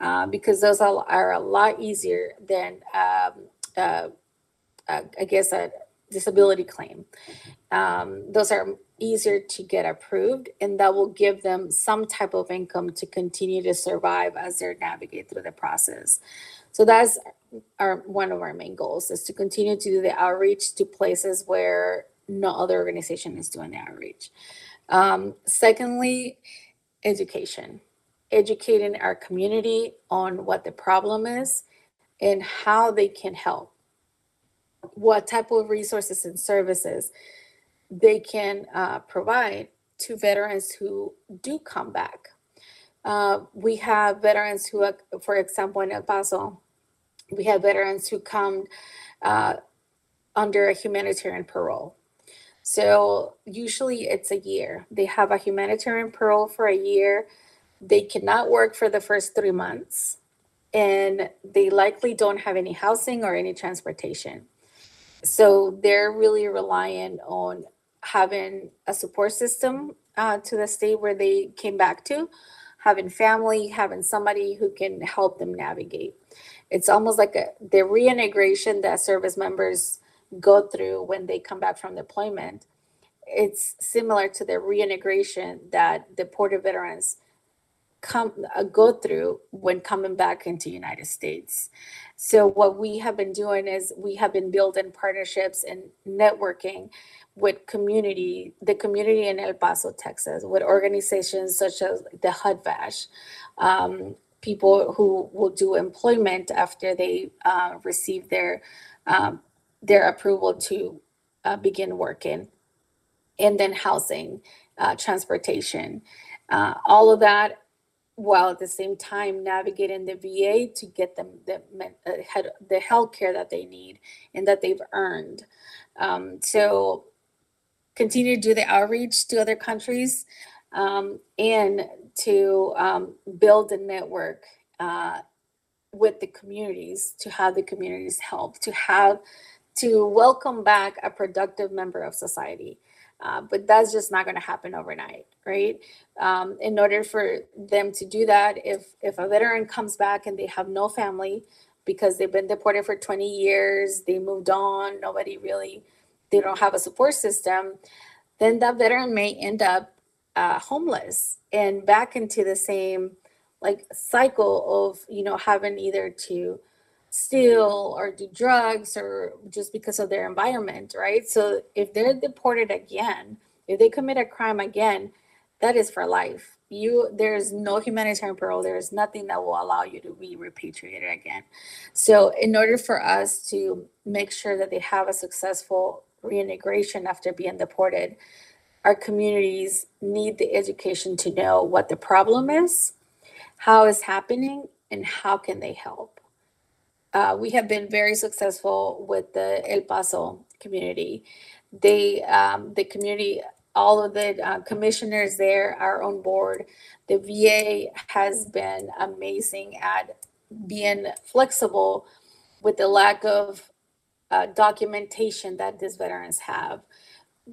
uh, because those are, are, a lot easier than, um, uh, uh, I guess, a disability claim. Um, those are easier to get approved, and that will give them some type of income to continue to survive as they navigate through the process. So that's our one of our main goals is to continue to do the outreach to places where no other organization is doing the outreach. Um, secondly, education, educating our community on what the problem is and how they can help, what type of resources and services they can uh, provide to veterans who do come back. Uh, we have veterans who, for example, in El Paso, we have veterans who come uh, under a humanitarian parole. So usually it's a year. They have a humanitarian parole for a year. They cannot work for the first three months, and they likely don't have any housing or any transportation. So they're really reliant on having a support system uh, to the state where they came back to, having family, having somebody who can help them navigate. It's almost like a, the reintegration that service members go through when they come back from deployment. It's similar to the reintegration that deported veterans come uh, go through when coming back into United States. So what we have been doing is we have been building partnerships and networking with community, the community in El Paso, Texas, with organizations such as the HUD-VASH, um, people who will do employment after they uh, receive their um, their approval to uh, begin working, and then housing, uh, transportation, uh, all of that, while at the same time navigating the VA to get them the uh, the health care that they need and that they've earned. Um, so continue to do the outreach to other countries um, and to um, build a network uh, with the communities to have the communities help to have to welcome back a productive member of society. Uh, but that's just not going to happen overnight, right? Um, in order for them to do that, if if a veteran comes back and they have no family because they've been deported for 20 years, they moved on, nobody really, they don't have a support system, then that veteran may end up uh, homeless and back into the same like cycle of you know having either to steal or do drugs or just because of their environment, right? So if they're deported again, if they commit a crime again, that is for life. You there's no humanitarian parole. There's nothing that will allow you to be repatriated again. So in order for us to make sure that they have a successful reintegration after being deported, our communities need the education to know what the problem is, how it's happening, and how can they help uh, we have been very successful with the El Paso community. They, um, the community, all of the uh, commissioners there are on board. The VA has been amazing at being flexible with the lack of uh, documentation that these veterans have,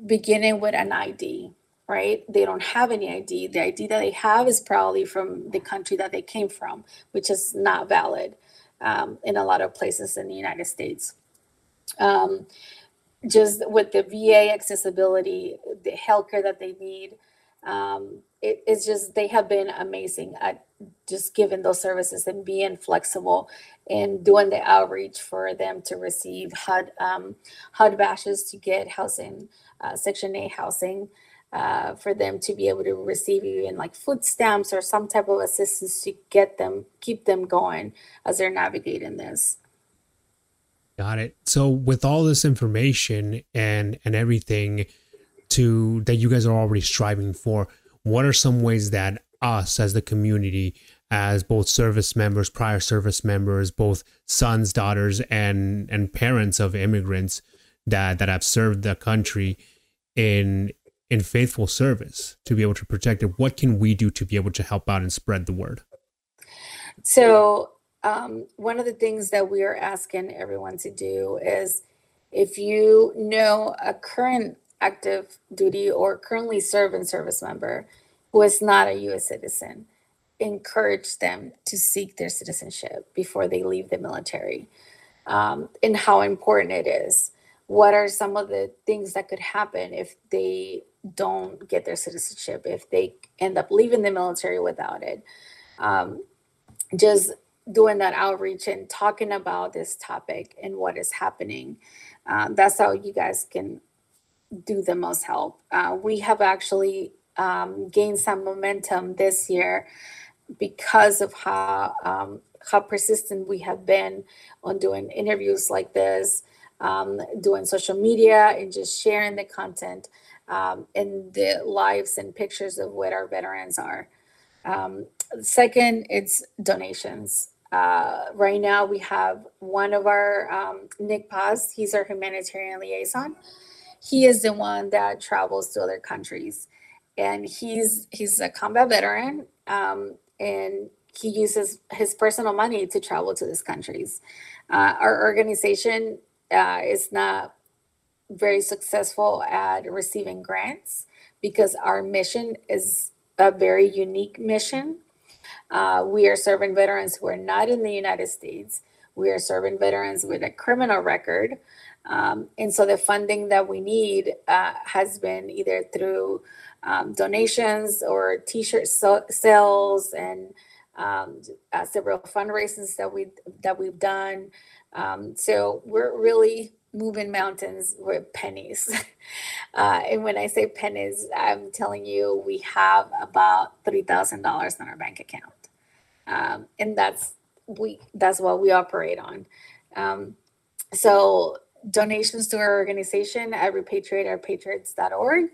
beginning with an ID, right? They don't have any ID. The ID that they have is probably from the country that they came from, which is not valid um, in a lot of places in the United States. Um, just with the VA accessibility, the healthcare that they need, um, it, it's just they have been amazing at just giving those services and being flexible and doing the outreach for them to receive HUD um, HUD VASHs to get housing, uh, Section 8 housing. Uh, for them to be able to receive you even like food stamps or some type of assistance to get them keep them going as they're navigating this. Got it. So with all this information and and everything to that you guys are already striving for what are some ways that us as the community as both service members prior service members both sons daughters and and parents of immigrants that that have served the country in in faithful service to be able to protect it what can we do to be able to help out and spread the word so um, one of the things that we are asking everyone to do is if you know a current active duty or currently serving service member who is not a U.S. citizen, encourage them to seek their citizenship before they leave the military, um, and how important it is. What are some of the things that could happen if they don't get their citizenship, if they end up leaving the military without it? Um, just doing that outreach and talking about this topic and what is happening. Uh, that's how you guys can do the most help. Uh, we have actually um, gained some momentum this year because of how um, how persistent we have been on doing interviews like this, um, doing social media, and just sharing the content um, and the lives and pictures of what our veterans are. Um, second, it's donations. Uh, right now, we have one of our um, Nick Paz. He's our humanitarian liaison. He is the one that travels to other countries, and he's he's a combat veteran, um, and he uses his personal money to travel to these countries. Uh, our organization uh, is not very successful at receiving grants because our mission is a very unique mission uh, we are serving veterans who are not in the United States. We are serving veterans with a criminal record. Um, and so the funding that we need uh, has been either through um, donations or t-shirt so- sales and um, uh, several fundraisers that we that we've done. Um, so we're really moving mountains with pennies. *laughs* Uh, and when I say pennies, I'm telling you we have about three thousand dollars in our bank account um, and that's we that's what we operate on. Um, so donations to our organization at repatriateourpatriots.org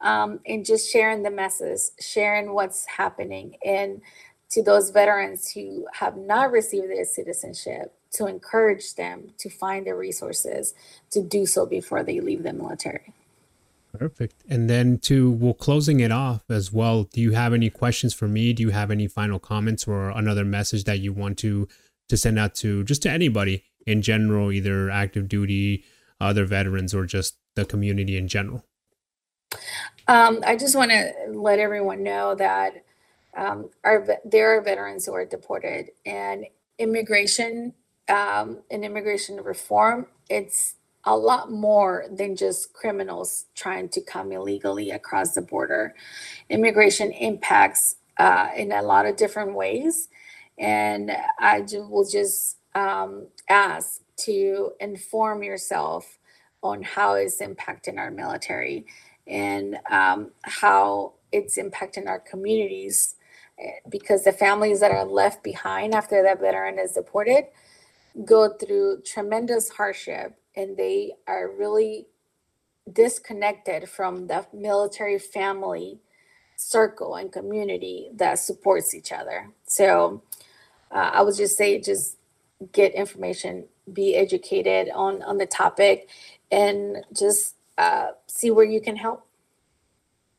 um, and just sharing the message, sharing what's happening, and to those veterans who have not received their citizenship, to encourage them to find the resources to do so before they leave the military. Perfect. And then to well closing it off as well, do you have any questions for me? Do you have any final comments or another message that you want to to send out to just to anybody in general, either active duty, other veterans or just the community in general? Um, I just want to let everyone know that um, our there are veterans who are deported and immigration um, and immigration reform. It's a lot more than just criminals trying to come illegally across the border. Immigration impacts uh, in a lot of different ways. And I will just um, ask to inform yourself on how it's impacting our military and um, how it's impacting our communities eh, because the families that are left behind after that veteran is deported go through tremendous hardship and they are really disconnected from the military family circle and community that supports each other. So uh, I would just say just get information, be educated on on the topic, and just uh, see where you can help.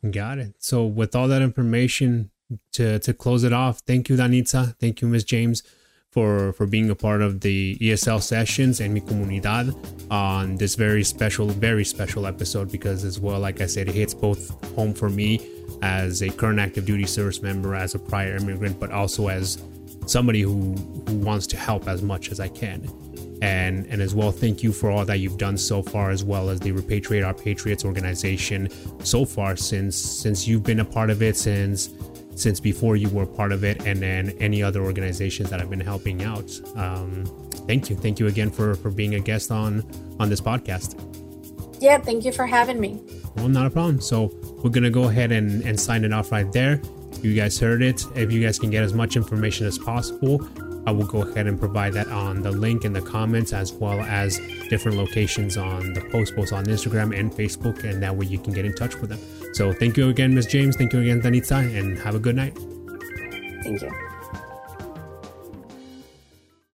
Got it. So with all that information to to close it off, thank you, Danitza. Thank you, Ms. James for for being a part of the ESL sessions and Mi Comunidad on this very special, very special episode because as well, like I said, it hits both home for me as a current active duty service member, as a prior immigrant, but also as somebody who who wants to help as much as I can. And, and as well, thank you for all that you've done so far, as well as the Repatriate Our Patriots organization so far since since you've been a part of it since since before you were part of it and then any other organizations that have been helping out. Um, thank you. Thank you again for for being a guest on on this podcast. Yeah thank you for having me. Well not a problem. So we're gonna go ahead and, and sign it off right there. You guys heard it. If you guys can get as much information as possible, I will go ahead and provide that on the link in the comments as well as different locations on the post, both on Instagram and Facebook, and that way you can get in touch with them. So thank you again, Ms. James. Thank you again, Danitza, and have a good night. Thank you.